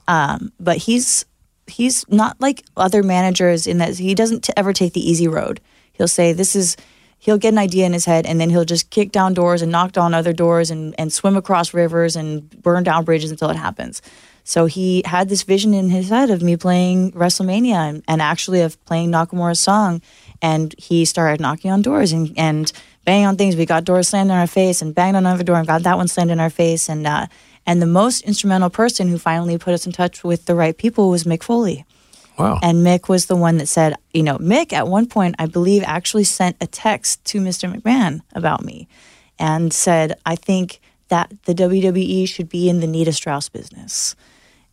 Um, but he's he's not like other managers in that he doesn't t- ever take the easy road. He'll say this is. He'll get an idea in his head, and then he'll just kick down doors and knock down other doors and, and swim across rivers and burn down bridges until it happens. So he had this vision in his head of me playing WrestleMania and, and actually of playing Nakamura's song. And he started knocking on doors and, and banging on things. We got doors slammed in our face and banged on another door and got that one slammed in our face. And uh, and the most instrumental person who finally put us in touch with the right people was Mick Foley. Wow. And Mick was the one that said, you know, Mick at one point, I believe, actually sent a text to Mr. McMahon about me and said, I think that the WWE should be in the Nita Strauss business.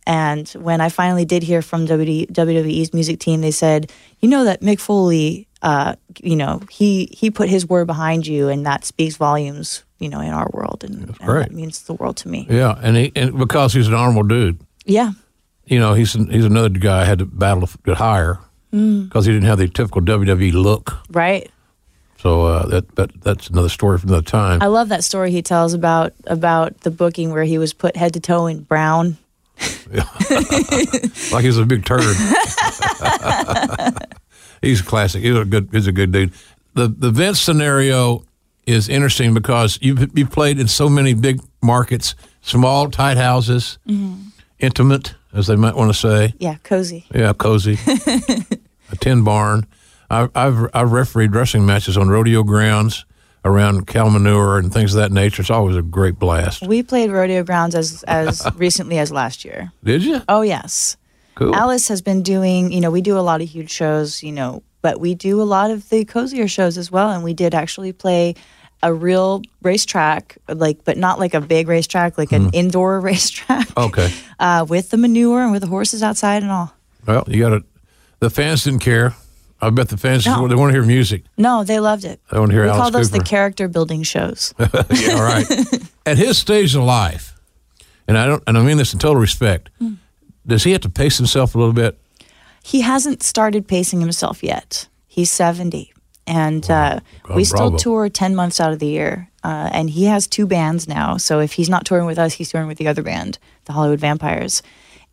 And when I finally did hear from WWE's music team, they said, "You know that Mick Foley, uh, you know, he he put his word behind you, and that speaks volumes, you know, in our world, and, and that means the world to me." Yeah, and he and because he's an honorable dude, Yeah, you know, he's he's another guy I had to battle to get higher Mm. because he didn't have the typical WWE look. right. So uh, that, that that's another story from another time. I love that story he tells about about the booking where he was put head to toe in brown. like he's a big turd. he's classic. He's a good. He's a good dude. The the Vince scenario is interesting because you've you played in so many big markets, small tight houses, mm-hmm. intimate as they might want to say. Yeah, cozy. Yeah, cozy. a tin barn. I, I've I've refereed wrestling matches on rodeo grounds around cow manure and things of that nature. It's always a great blast. We played rodeo grounds as as recently as last year. Did you? Oh yes. Cool. Alice has been doing, you know, we do a lot of huge shows, you know, but we do a lot of the cozier shows as well. And we did actually play a real racetrack, like, but not like a big racetrack, like an indoor racetrack Okay. uh, with the manure and with the horses outside and all. Well, you got to. The fans didn't care. I bet the fans No. they want to hear music. No, they loved it. They want to hear we Alice call those the character building shows. yeah, all right. At his stage of life, and I don't, and I mean this in total respect. Hmm. Does he have to pace himself a little bit? he hasn't started pacing himself yet. He's 70. And uh, God, we still bravo. tour 10 months out of the year. Uh, and he has two bands now. So if he's not touring with us, he's touring with the other band, the Hollywood Vampires.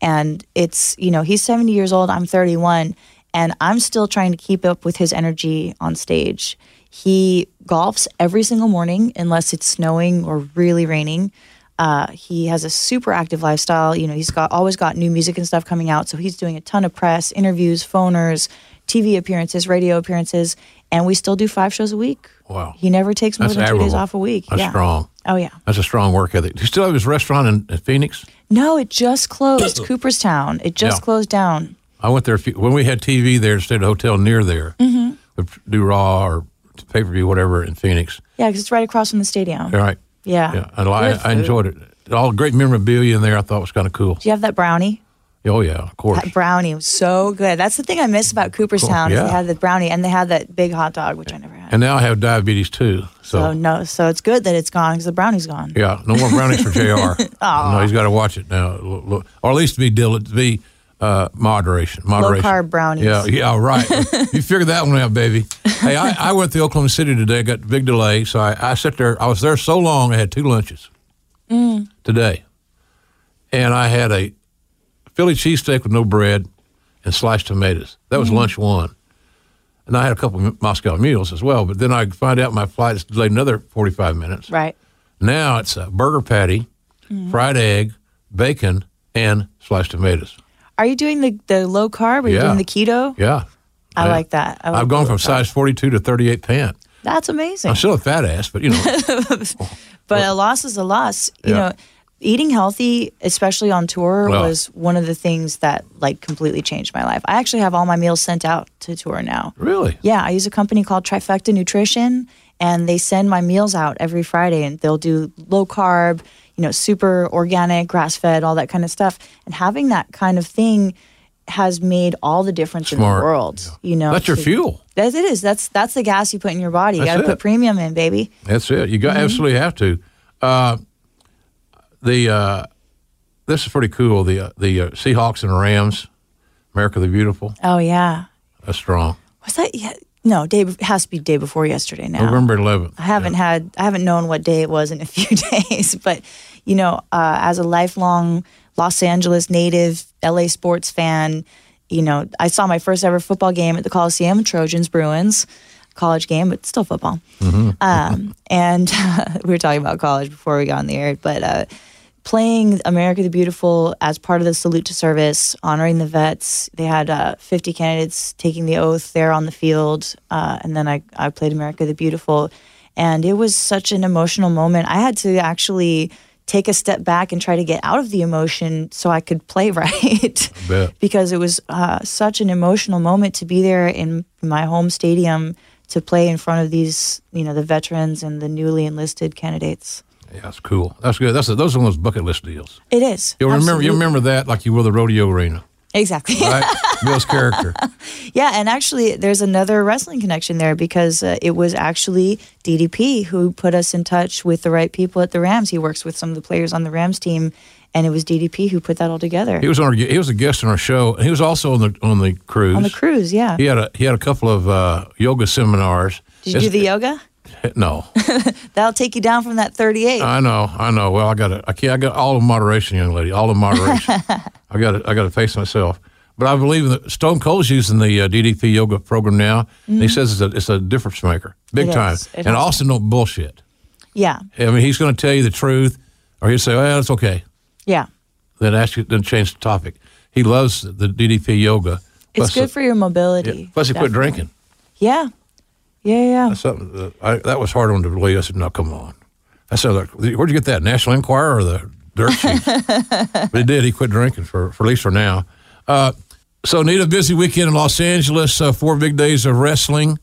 And it's, you know, he's 70 years old, I'm 31. And I'm still trying to keep up with his energy on stage. He golfs every single morning unless it's snowing or really raining. Uh, he has a super active lifestyle. You know, he's got always got new music and stuff coming out. So he's doing a ton of press, interviews, phoners, TV appearances, radio appearances, and we still do five shows a week. Wow. He never takes more That's than two days off a week. That's yeah. strong. Oh yeah. That's a strong work ethic. Do you still have his restaurant in, in Phoenix? No, it just closed. Cooperstown. It just Yeah. closed down. I went there a few, when we had TV there. Stayed at a hotel near there. Mm-hmm. We'd do Raw or pay per view, whatever, in Phoenix. Yeah, because it's right across from the stadium. All right. Yeah. Yeah, and I, I enjoyed it. All great memorabilia in there. I thought was kind of cool. Do you have that brownie? Oh yeah, of course. That brownie was so good. That's the thing I miss about Cooperstown. is yeah. They had the brownie and they had that big hot dog, which I never had. And now I have diabetes too. So, so no, so it's good that it's gone because the brownie's gone. yeah, no more brownies for Jr. No, he's got to watch it now, or at least be diligent, be uh, moderation, moderation. carb brownies. Yeah, yeah, right. you figured that one out, baby. Hey, I, I went to Oklahoma City today. Got a big delay, so I, I sat there. I was there so long. I had two lunches Mm. today, and I had a Philly cheesesteak with no bread and sliced tomatoes. That Mm. was lunch one. And I had a couple of Moscow mules as well. But then I find out my flight is delayed another 45 minutes. Right. Now it's a burger patty, Mm-hmm. fried egg, bacon, and sliced tomatoes. Are you doing the, the low carb? Are you Yeah. doing the keto? Yeah. I Yeah. like that. I I've gone from size 42 to 38 pant. That's amazing. I'm still a fat ass, but you know, but a loss is a loss. You Yeah. know, eating healthy, especially on tour, Well- was one of the things that like completely changed my life. I actually have all my meals sent out to tour now. really. Yeah, I use a company called Trifecta Nutrition, and they send my meals out every Friday, and they'll do low carb, you know, super organic, grass fed, all that kind of stuff. And having that kind of thing has made all the difference in the world. You know, That's your fuel. That it is. That's that's the gas you put in your body. You got to put premium in, baby. That's it. You Mm-hmm. got absolutely have to. Uh, the uh, this is pretty cool. The uh, the uh, Seahawks and Rams, America the Beautiful. Oh yeah. That's strong. Was that? Yeah, no, day it has to be day before yesterday now. November 11th. I haven't had I haven't known what day it was in a few days, but you know, uh, as a lifelong Los Angeles native, LA sports fan, you know, I saw my first ever football game at the Coliseum, Trojans Bruins, college game, but still football. Um, and we were talking about college before we got on the air, but uh, playing America the Beautiful as part of the salute to service, honoring the vets. They had uh, 50 candidates taking the oath there on the field. Uh, and then I, I played America the Beautiful. And it was such an emotional moment. I had to actually take a step back and try to get out of the emotion so I could play right. because it was uh, such an emotional moment to be there in my home stadium to play in front of these, you know, the veterans and the newly enlisted candidates. Yeah, that's cool. That's good. That's those are one of those bucket list deals. It is. You'll remember. You remember that like you will the rodeo arena, exactly. right? Bill's character. Yeah, and actually, there's another wrestling connection there because uh, it was actually DDP who put us in touch with the right people at the Rams. He works with some of the players on the Rams team, and it was DDP who put that all together He was on. Our, he was a guest on our show. and He was also on the on the cruise. on the cruise. Yeah. He had a he had a couple of uh, yoga seminars. Did you do the yoga? No, That'll take you down from that 38. I know, I know. Well, I got. I can't. I got all in moderation, young lady. All in moderation. I got to. I got to face myself. But I believe that Stone Cold's using the uh, DDP yoga program now. And he says it's a it's a difference maker, big Mm-hmm. It time. is. And has Austin don't bullshit. yeah. I mean, he's going to tell you the truth, or he'll say, "Well, it's okay." Yeah. Then ask you, then change the topic. He loves the DDP yoga. It's Plus, good uh, for your mobility. yeah, Plus, he quit drinking. Yeah. Yeah, yeah. That's something that, I, that was hard on to believe. I said, "No, come on." I said, like, "Where'd you get that? National Enquirer or the Dirt Sheet?" but he did. He quit drinking for, for at least for now. Uh, so, Nita busy weekend in Los Angeles. Uh, four big days of wrestling,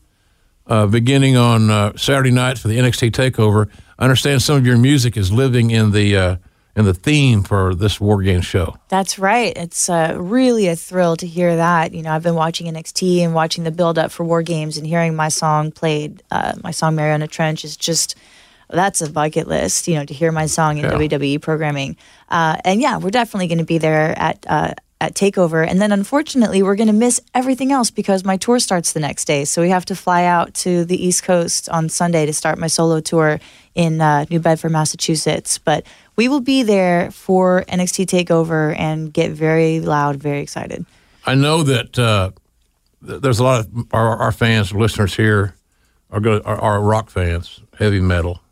uh, beginning on uh, Saturday night for the NXT Takeover. I understand some of your music is living in the in the theme for this War Game show. That's right. It's uh, really a thrill to hear that. You know, I've been watching NXT and watching the build up for War Games and hearing my song played. Uh, my song Mariana Trench is just that's a bucket list. You know, to hear my song in Yeah. WWE programming. Uh, and yeah, we're definitely going to be there at. Uh, at Takeover, and then unfortunately, we're going to miss everything else because my tour starts the next day. So we have to fly out to the East Coast on Sunday to start my solo tour in uh, New Bedford, Massachusetts. But we will be there for NXT Takeover and get very loud, very excited. I know that uh, there's a lot of our, our fans, listeners here, are, are, are rock fans, heavy metal.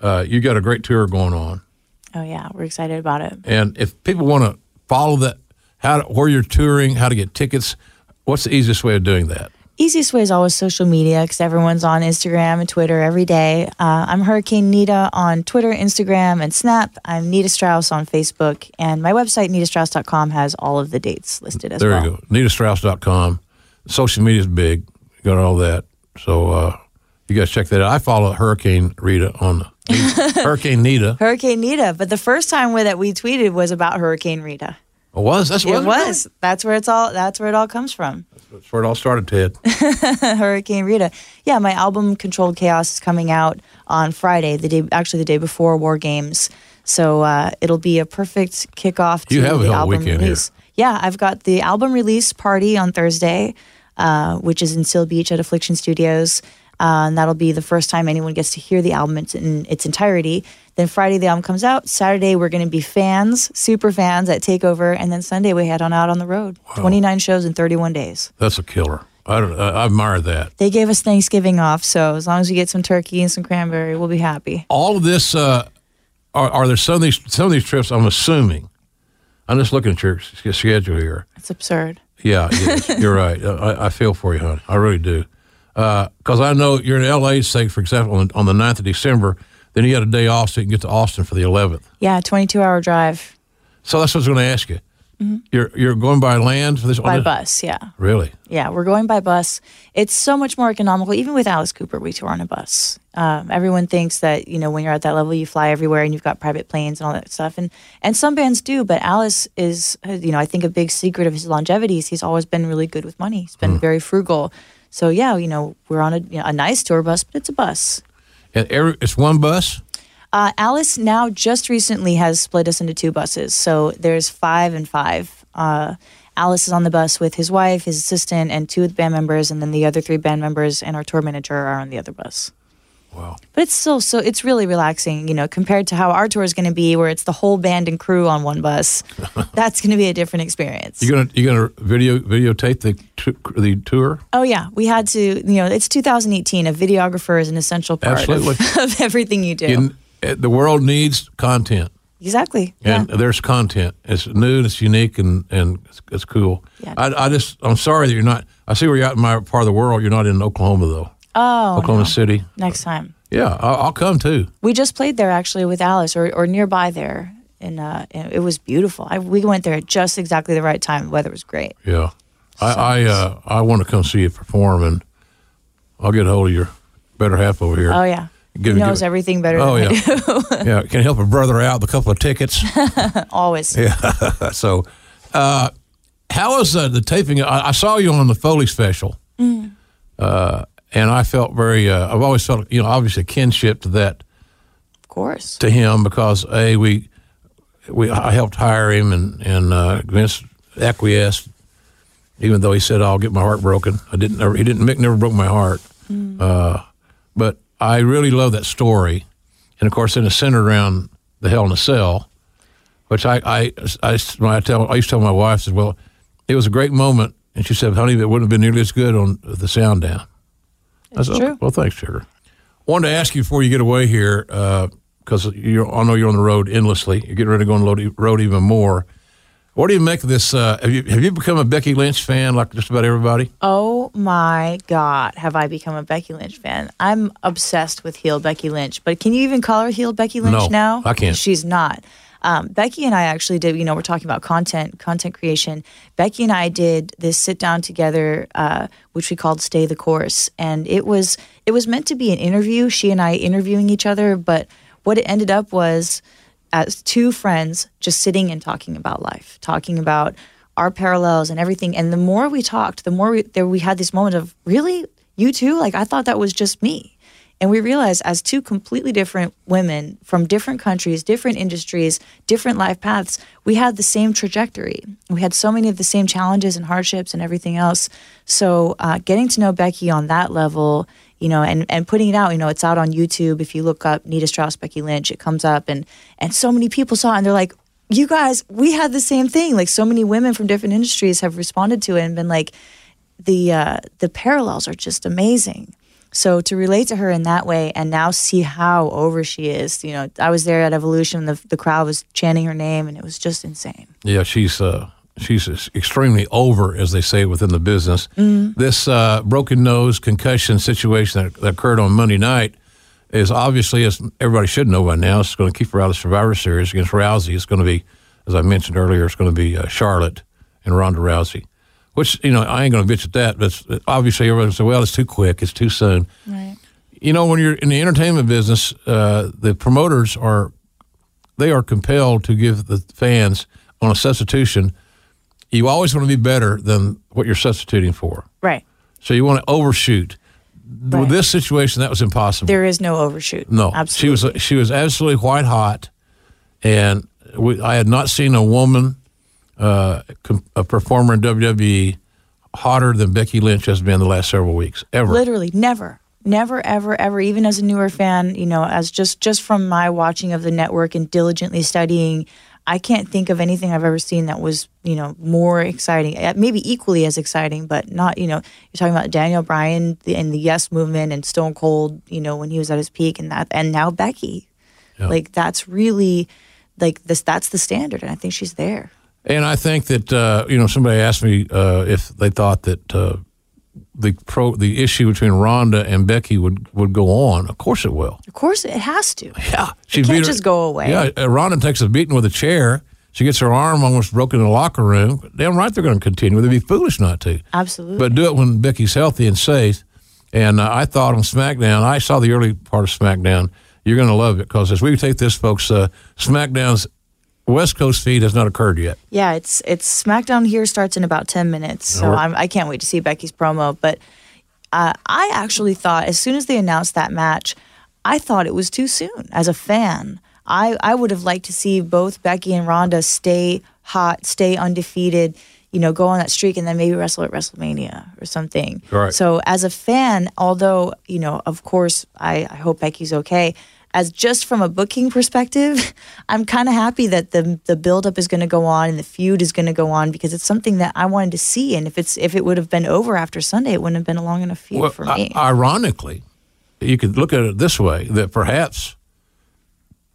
Uh, you got a great tour going on, Oh yeah, we're excited about it. and if people want to follow that, how to, where you're touring, how to get tickets, what's the easiest way of doing that? Easiest way is always social media because everyone's on Instagram and Twitter every day. Uh, I'm Hurricane Nita on Twitter, Instagram, and Snap. I'm Nita Strauss on Facebook, and my website nitastrauss.com has all of the dates listed as There well. There you go, nitastrauss.com. Social media is big, you got all that, so uh, you guys check that out. I follow Hurricane Rita on Hurricane Nita. Hurricane Nita, but the first time that we tweeted was about Hurricane Rita. It was that's what It was. That's where it's all. That's where it all comes from. That's where it all started, Ted. Hurricane Rita. Yeah, my album Controlled Chaos is coming out on Friday, the day actually the day before War Games. So uh, it'll be a perfect kickoff to You have a the album weekend here. Yeah, I've got the album release party on Thursday, uh, which is in Seal Beach at Affliction Studios. Uh, and that'll be the first time anyone gets to hear the album in, its entirety. Then Friday the album comes out. Saturday we're going to be fans, super fans at Takeover, and then Sunday we head on out on the road. Twenty nine shows in thirty one days. That's a killer. I, don't, I admire that. They gave us Thanksgiving off, so as long as we get some turkey and some cranberry, we'll be happy. all of this uh, are, are there some of these some of these trips i'm assuming i'm just looking at your schedule here It's absurd. yeah is. you're right I, I feel for you honey i really do because i know you're in la say for example on, on the 9th of december then you got a day off so you can get to austin for the 11th Yeah, 22 hour drive so that's what i was going to ask you you're you're going by land for this Mm-hmm. by this- bus. Yeah. really Yeah, we're going by bus. It's so much more economical. Even with Alice Cooper, we tour on a bus. Um, everyone thinks that you know when you're at that level, you fly everywhere and you've got private planes and all that stuff. And and some bands do, but Alice is uh, you know I think a big secret of his longevity is he's always been really good with money. He's been very frugal. So yeah, you know we're on a you know, a nice tour bus, but it's a bus. and it's one bus Uh, Alice now just recently has split us into two buses. So there's five and five. Uh, Alice is on the bus with his wife, his assistant, and two of the band members, and then the other three band members and our tour manager are on the other bus. Wow But it's still so it's really relaxing, you know, compared to how our tour is going to be, where it's the whole band and crew on one bus. That's going to be a different experience. you're gonna you're gonna video videotape the tu- the tour Oh yeah, we had to. You know, it's 2018. A videographer is an essential part of, Absolutely. of everything you do. In, uh, the world needs content exactly. Yeah. and there's content. It's new, and it's unique, and and it's, it's cool. Yeah. I, I just I'm sorry that you're not. I see where you're at in my part of the world. You're not in Oklahoma though. Oh, Oklahoma no. City. next time. Yeah, I'll, I'll come too. We just played there actually with Alice, or, or nearby there, and, uh, it was beautiful. I, we went there at just exactly the right time. The weather was great. Yeah, I I, uh, I want to come see you perform, and I'll get a hold of your better half over here. Oh yeah, Give, He knows give- everything better Oh than yeah, yeah. Can help a brother out with a couple of tickets. Always. Yeah. so, uh, how was uh, the taping? I, I saw you on the Foley special, Mm. uh, and I felt very. Uh, I've always felt, you know, obviously a kinship to that Of course. to him because a we we I helped hire him and and uh, Vince acquiesced, even though he said I'll get my heart broken. I didn't. Never, he didn't. Mick never broke my heart. Uh, but I really love that story, and of course, then it's centered around the Hell in a Cell, which I I I, when I tell I used to tell my wife I said, well, it was a great moment, and she said, honey, it wouldn't have been nearly as good on the sound down. I It's said, true. "Okay, well, thanks, sugar. Wanted to ask you before you get away here, because you I know you're on the road endlessly. You're getting ready to go on the road- road even more. What do you make of this? Uh, have you have you become a Becky Lynch fan like just about everybody? Oh my God, have I become a Becky Lynch fan? I'm obsessed with heel Becky Lynch, but can you even call her heel Becky Lynch No, now? I can't. She's not. Um, Becky and I actually did, you know, we're talking about content, content creation. Becky and I did this sit down together, uh, which we called Stay the Course. And it was, it was meant to be an interview, she and I interviewing each other. But what it ended up was as two friends just sitting and talking about life, talking about our parallels and everything. And the more we talked, the more we, there we had this moment of really you too. Like I thought that was just me. And we realized as two completely different women from different countries, different industries, different life paths, we had the same trajectory. We had so many of the same challenges and hardships and everything else. So uh, getting to know Becky on that level, you know, and, and putting it out, you know, it's out on YouTube. If you look up Nita Strauss, Becky Lynch, it comes up and and so many people saw it and they're like, you guys, we had the same thing. Like so many women from different industries have responded to it and been like, the uh, the parallels are just amazing. So to relate to her in that way and now see how over she is, you know, I was there at Evolution, the the crowd was chanting her name, and it was just insane. Yeah, she's uh, she's extremely over, as they say within the business. This uh, broken nose concussion situation that, that occurred on Monday night is obviously, as everybody should know by now, it's going to keep her out of the Survivor Series against Rousey. It's going to be, as I mentioned earlier, it's going to be uh, Charlotte and Ronda Rousey. Which you know, I ain't going to bitch at that, but obviously everybody say, "Well, it's too quick, it's too soon." Right. you know when you're in the entertainment business uh, the promoters are they are compelled to give the fans on a substitution you always want to be better than what you're substituting for Right. so you want to overshoot Right. with this situation that was impossible There is no overshoot. no Absolutely. she was she was absolutely white hot and we, i had not seen a woman uh, a performer in wwe hotter than becky lynch has been the last several weeks ever Literally, never, never, ever, ever. Even as a newer fan, you know, as just just from my watching of the network and diligently studying, I can't think of anything I've ever seen that was, you know, more exciting. Uh, Maybe equally as exciting, but not. You know, you're talking about Daniel Bryan and the Yes movement and Stone Cold. You know, when he was at his peak, and that, and now Becky. Like that's really, like this. That's the standard, and I think she's there. And I think that uh, you know somebody asked me uh, if they thought that uh, the pro the issue between Ronda and Becky would, would go on. Of course it will. Of course, it has to. Yeah, she can't her- just go away. Yeah, uh, Ronda takes a beating with a chair. She gets her arm almost broken in the locker room. Damn right they're going to continue. They'd be foolish not to. Absolutely. But do it when Becky's healthy and safe. And uh, I thought on SmackDown, I saw the early part of SmackDown. You're going to love it because as we take this, folks, uh, SmackDown's West Coast feed has not occurred yet. Yeah, it's it's SmackDown here starts in about ten minutes, so right. I'm, I can't wait to see Becky's promo. But uh, I actually thought as soon as they announced that match, I thought it was too soon. As a fan, I I would have liked to see both Becky and Ronda stay hot, stay undefeated. You know, go on that streak and then maybe wrestle at WrestleMania or something. Right. So as a fan, although you know, of course, I, I hope Becky's okay. As just from a booking perspective, I'm kind of happy that the the buildup is going to go on and the feud is going to go on because it's something that I wanted to see. And if it's if it would have been over after Sunday, it wouldn't have been a long enough feud for i- me. ironically, you could look at it this way: that perhaps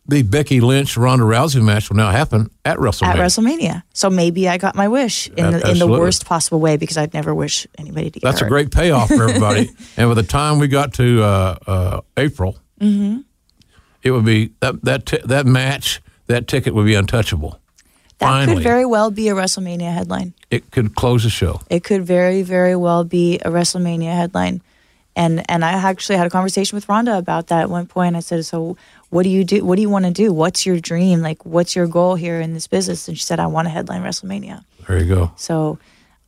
the Becky Lynch Ronda Rousey match will now happen at WrestleMania. at WrestleMania, so maybe I got my wish in the in the worst possible way because I'd never wish anybody to get That's a great payoff for everybody. and by the time we got to uh, uh, April, Mm-hmm. It would be that that t- that match, that ticket would be untouchable. That Finally, could very well be a WrestleMania headline. it could close the show. It could very, very well be a WrestleMania headline. And and I actually had a conversation with Ronda about that at one point. I said, "So what do you do? What do you want to do? What's your dream? Like, what's your goal here in this business?" And she said, "I want to headline WrestleMania." There you go. So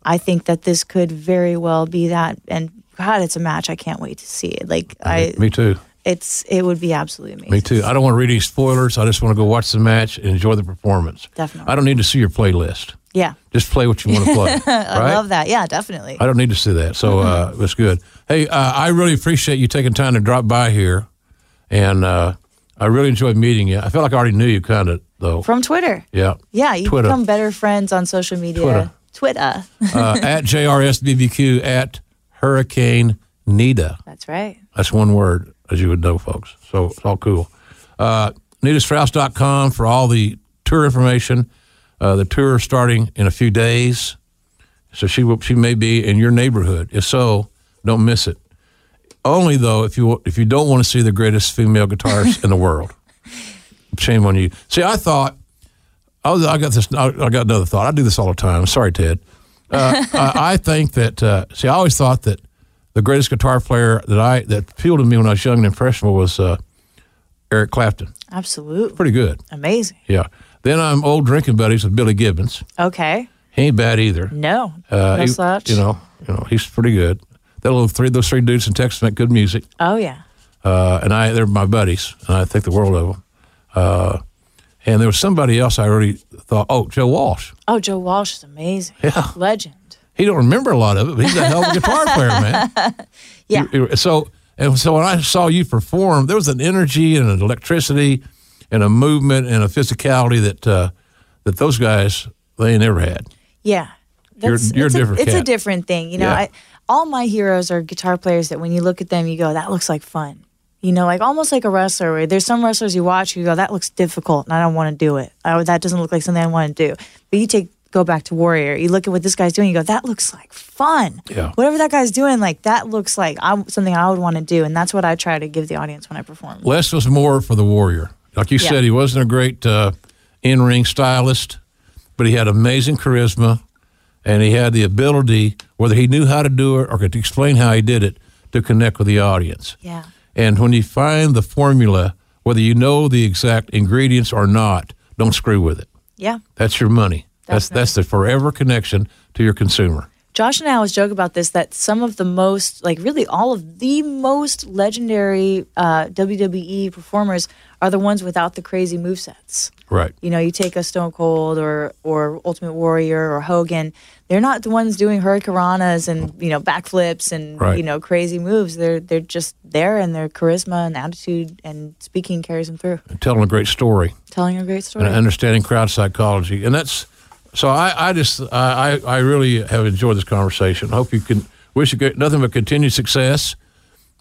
I think that this could very well be that. And God, it's a match I can't wait to see it. Like I, Me too. It's it would be absolutely amazing. Me too. I don't want to read any spoilers. I just want to go watch the match and enjoy the performance. Definitely. I don't need to see your playlist. Yeah, Just play what you want to play. I right? love that. Yeah, definitely. I don't need to see that. So uh, that's good. Hey, uh, I really appreciate you taking time to drop by here, and uh, I really enjoyed meeting you. I felt like I already knew you, kind of though. From Twitter. Yeah. Yeah, you Twitter. become better friends on social media. Twitter. Twitter. Uh, at JRSBBQ at Hurricane Nita. That's right. That's one word, as you would know, folks. So it's all cool. Uh, NitaStrauss.com for all the tour information. Uh, the tour starting in a few days. So she will, she may be in your neighborhood. If so, don't miss it. Only though if you if you don't want to see the greatest female guitarist in the world. Shame on you. See, I thought I, was, I got this. I, I got another thought. I do this all the time. Sorry, Ted. Uh, I, I think that. Uh, see, I always thought that the greatest guitar player that I that appealed to me when I was young and impressionable was uh, Eric Clapton. Absolutely. Pretty good. Amazing. Yeah. Then I'm old drinking buddies with Billy Gibbons. Okay. He ain't bad either. No. Uh, no he- slouch. You know, you know, he's pretty good. That little three, those three dudes in Texas make good music, Oh yeah. uh, and I they're my buddies, and I think the world of them. Uh, and there was somebody else I already thought, oh, Joe Walsh. Oh, Joe Walsh is amazing. Yeah. Legend. He don't remember a lot of it, but he's a hell of a guitar player, man. Yeah. So and so when I saw you perform, there was an energy and an electricity and a movement and a physicality that uh, that those guys they never had. Yeah. You're- you're a it's different It's a different thing. You know, Yeah. I, all my heroes are guitar players that when you look at them, you go, that looks like fun. You know, like almost like a wrestler. Where there's some wrestlers you watch, you go, that looks difficult, and I don't want to do it. I, that doesn't look like something I want to do. But you take go back to Warrior. You look at what this guy's doing. You go, that looks like fun. Yeah. Whatever that guy's doing, like that looks like I, something I would want to do, and that's what I try to give the audience when I perform. Less was more for the Warrior. Like you Yeah. said, he wasn't a great uh, in ring stylist, but he had amazing charisma and he had the ability, whether he knew how to do it or could explain how he did it, to connect with the audience. Yeah. And when you find the formula, whether you know the exact ingredients or not, don't screw with it. Yeah. That's your money. That's that's the forever connection to your consumer. Josh and I always joke about this that some of the most, like really all of the most legendary uh, WWE performers are the ones without the crazy movesets. Right. You know, you take a Stone Cold or or Ultimate Warrior or Hogan, they're not the ones doing hurricanranas and you know backflips and Right. you know crazy moves. They're they're just there and their charisma and attitude and speaking carries them through, Telling a great story. telling a great story. and understanding crowd psychology. And that's so. I, I just I, I really have enjoyed this conversation. I hope you can wish you good, nothing but continued success.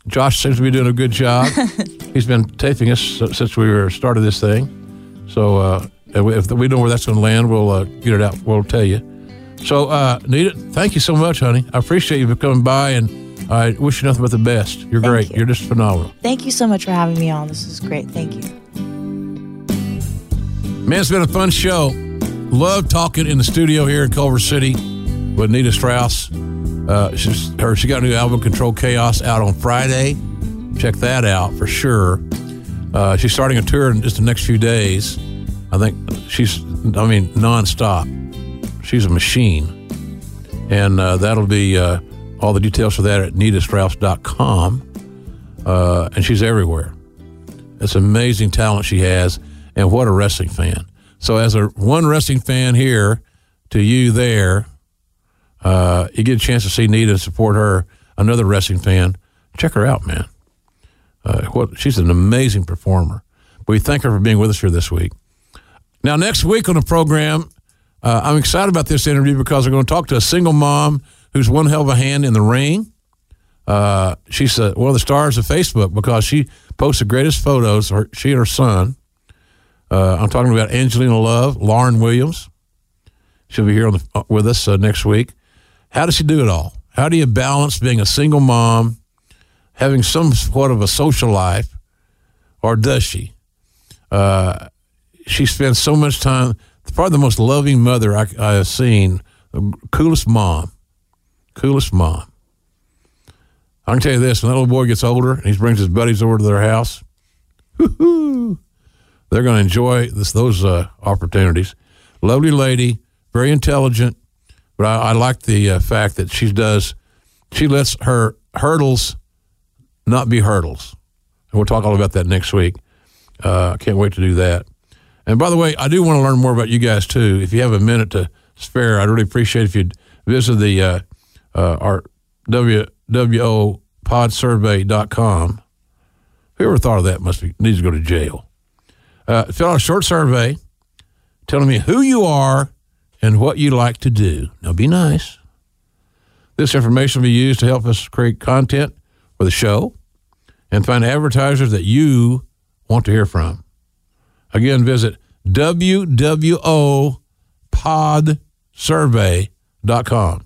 Josh seems to be doing a good job. He's been taping us since we were started this thing. So uh, if we know where that's going to land, we'll uh, get it out. We'll tell you. So uh, Nita, thank you so much, honey. I appreciate you for coming by, and I wish you nothing but the best. You're Thank great. you. You're just phenomenal. Thank you so much for having me on. This is great. Thank you. Man, it's been a fun show. Love talking in the studio here in Culver City with Nita Strauss. Uh, she's, her, she got a new album, Control Chaos, out on Friday. Check that out for sure. Uh, she's starting a tour in just the next few days. I think she's, I mean, nonstop. She's a machine. And uh, that'll be uh, all the details for that at nitastrauss.com. Uh, and she's everywhere. It's amazing talent she has, and what a wrestling fan. So, as a one wrestling fan here to you there, uh, you get a chance to see Nita and support her. Another wrestling fan, check her out, man. Uh, what she's an amazing performer. We thank her for being with us here this week. Now, next week on the program, uh, I'm excited about this interview because we're going to talk to a single mom who's one hell of a hand in the ring. Uh, she's uh, one of the stars of Facebook because she posts the greatest photos. Her, she and her son. Uh, I'm talking about Angelina Love, Lauren Williams. She'll be here the, uh, with us uh, next week. How does she do it all? How do you balance being a single mom, having some sort of a social life, or does she? Uh, she spends so much time. Probably the most loving mother I, I have seen. Coolest mom, coolest mom. I can tell you this: when that little boy gets older and he brings his buddies over to their house, whoo-hoo, they're going to enjoy this, those uh, opportunities. Lovely lady, very intelligent, but I, I like the uh, fact that she does. She lets her hurdles not be hurdles, and we'll talk all about that next week. Uh, I can't wait to do that. And by the way, I do want to learn more about you guys too. If you have a minute to spare, I'd really appreciate if you'd visit the uh, uh, our www.podsurvey.com. Whoever thought of that must be needs to go to jail. Uh, fill out a short survey telling me who you are and what you like to do. Now, be nice. This information will be used to help us create content for the show and find advertisers that you want to hear from. Again, visit www.podsurvey.com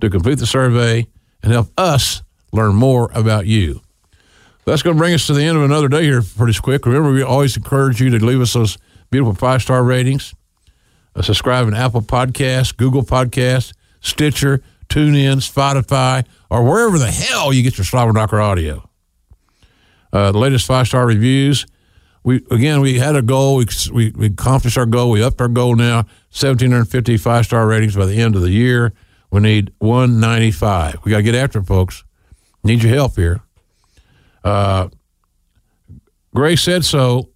to complete the survey and help us learn more about you. That's going to bring us to the end of another day here pretty quick. Remember, we always encourage you to leave us those beautiful five star ratings. Uh, subscribe in Apple Podcasts, Google Podcasts, Stitcher, TuneIn, Spotify, or wherever the hell you get your Slobber Knocker audio. Uh, the latest five star reviews. We again, we had a goal. We, we, we accomplished our goal. We upped our goal now. 1,750 five star ratings by the end of the year. We need 195. We got to get after it, folks. Need your help here. Uh, Gray said so.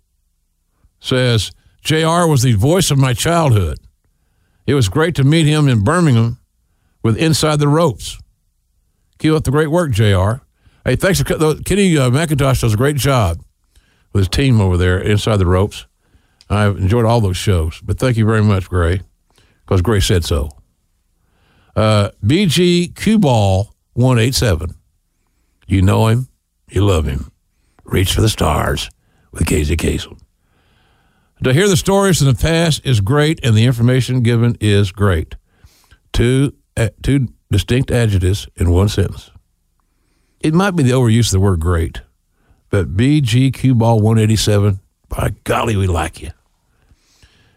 Says Jr. was the voice of my childhood. It was great to meet him in Birmingham with Inside the Ropes. Keep up the great work, Jr. Hey, thanks for Kenny uh, McIntosh does a great job with his team over there inside the ropes. I've enjoyed all those shows, but thank you very much, Gray, because Gray said so. Uh, BG Q-Ball 187. You know him, you love him. Reach for the stars with Casey Kasem. To hear the stories in the past is great, and the information given is great. Two, uh, two distinct adjectives in one sentence. It might be the overuse of the word great, but BGQ Ball 187, by golly, we like you.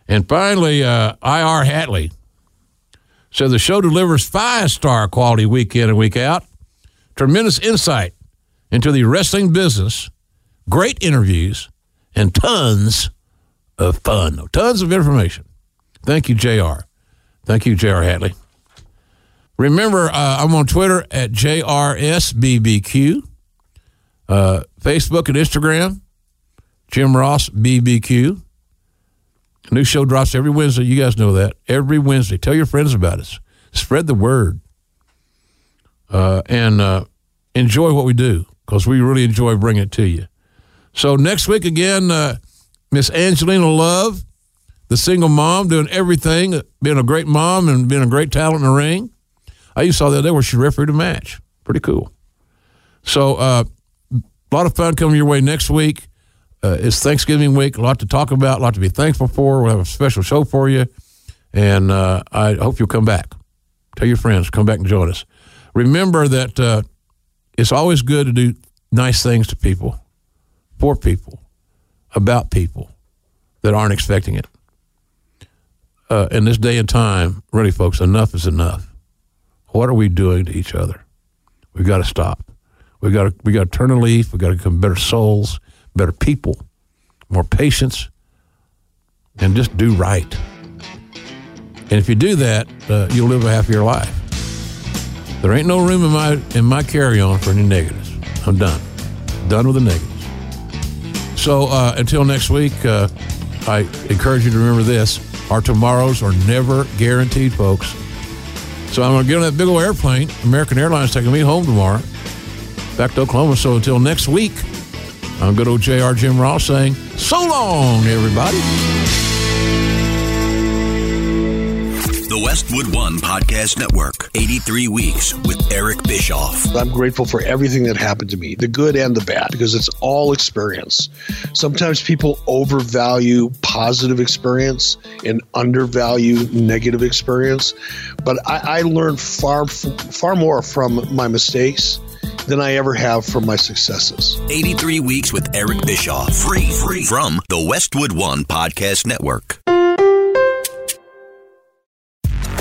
And finally, uh, JR Hatley said the show delivers five star quality week in and week out. Tremendous insight into the wrestling business, great interviews, and tons of fun. Tons of information. Thank you, JR. Thank you, JR Hatley. Remember, uh, I'm on Twitter at JRSBBQ, uh, Facebook and Instagram, Jim Ross BBQ. New show drops every Wednesday. You guys know that. Every Wednesday. Tell your friends about us. Spread the word. Uh, and uh, enjoy what we do because we really enjoy bringing it to you. So next week again, uh, Miss Angelina Love, the single mom, doing everything, being a great mom and being a great talent in the ring. I even saw the other day where she refereed a match. Pretty cool. So uh, a lot of fun coming your way next week. Uh, it's Thanksgiving week. A lot to talk about, a lot to be thankful for. We'll have a special show for you. And uh, I hope you'll come back. Tell your friends, come back and join us. Remember that uh, it's always good to do nice things to people, for people, about people that aren't expecting it. Uh, in this day and time, really, folks, enough is enough. What are we doing to each other? We've got to stop. We've got to, we got to turn a leaf. We've got to become better souls, better people, more patience, and just do right. And if you do that, uh, you'll live a happier life. There ain't no room in my in my carry on for any negatives. I'm done. Done with the negatives. So uh, until next week, uh, I encourage you to remember this: our tomorrows are never guaranteed, folks. So I'm to get on that big old airplane. American Airlines taking me home tomorrow, back to Oklahoma. So until next week, I'm good old JR Jim Ross saying, so long, everybody. The Westwood One Podcast Network, 83 weeks with Eric Bischoff. I'm grateful for everything that happened to me, the good and the bad, because it's all experience. Sometimes people overvalue positive experience and undervalue negative experience, but I, I learned far, far more from my mistakes than I ever have from my successes. 83 weeks with Eric Bischoff, free, free from the Westwood One Podcast Network.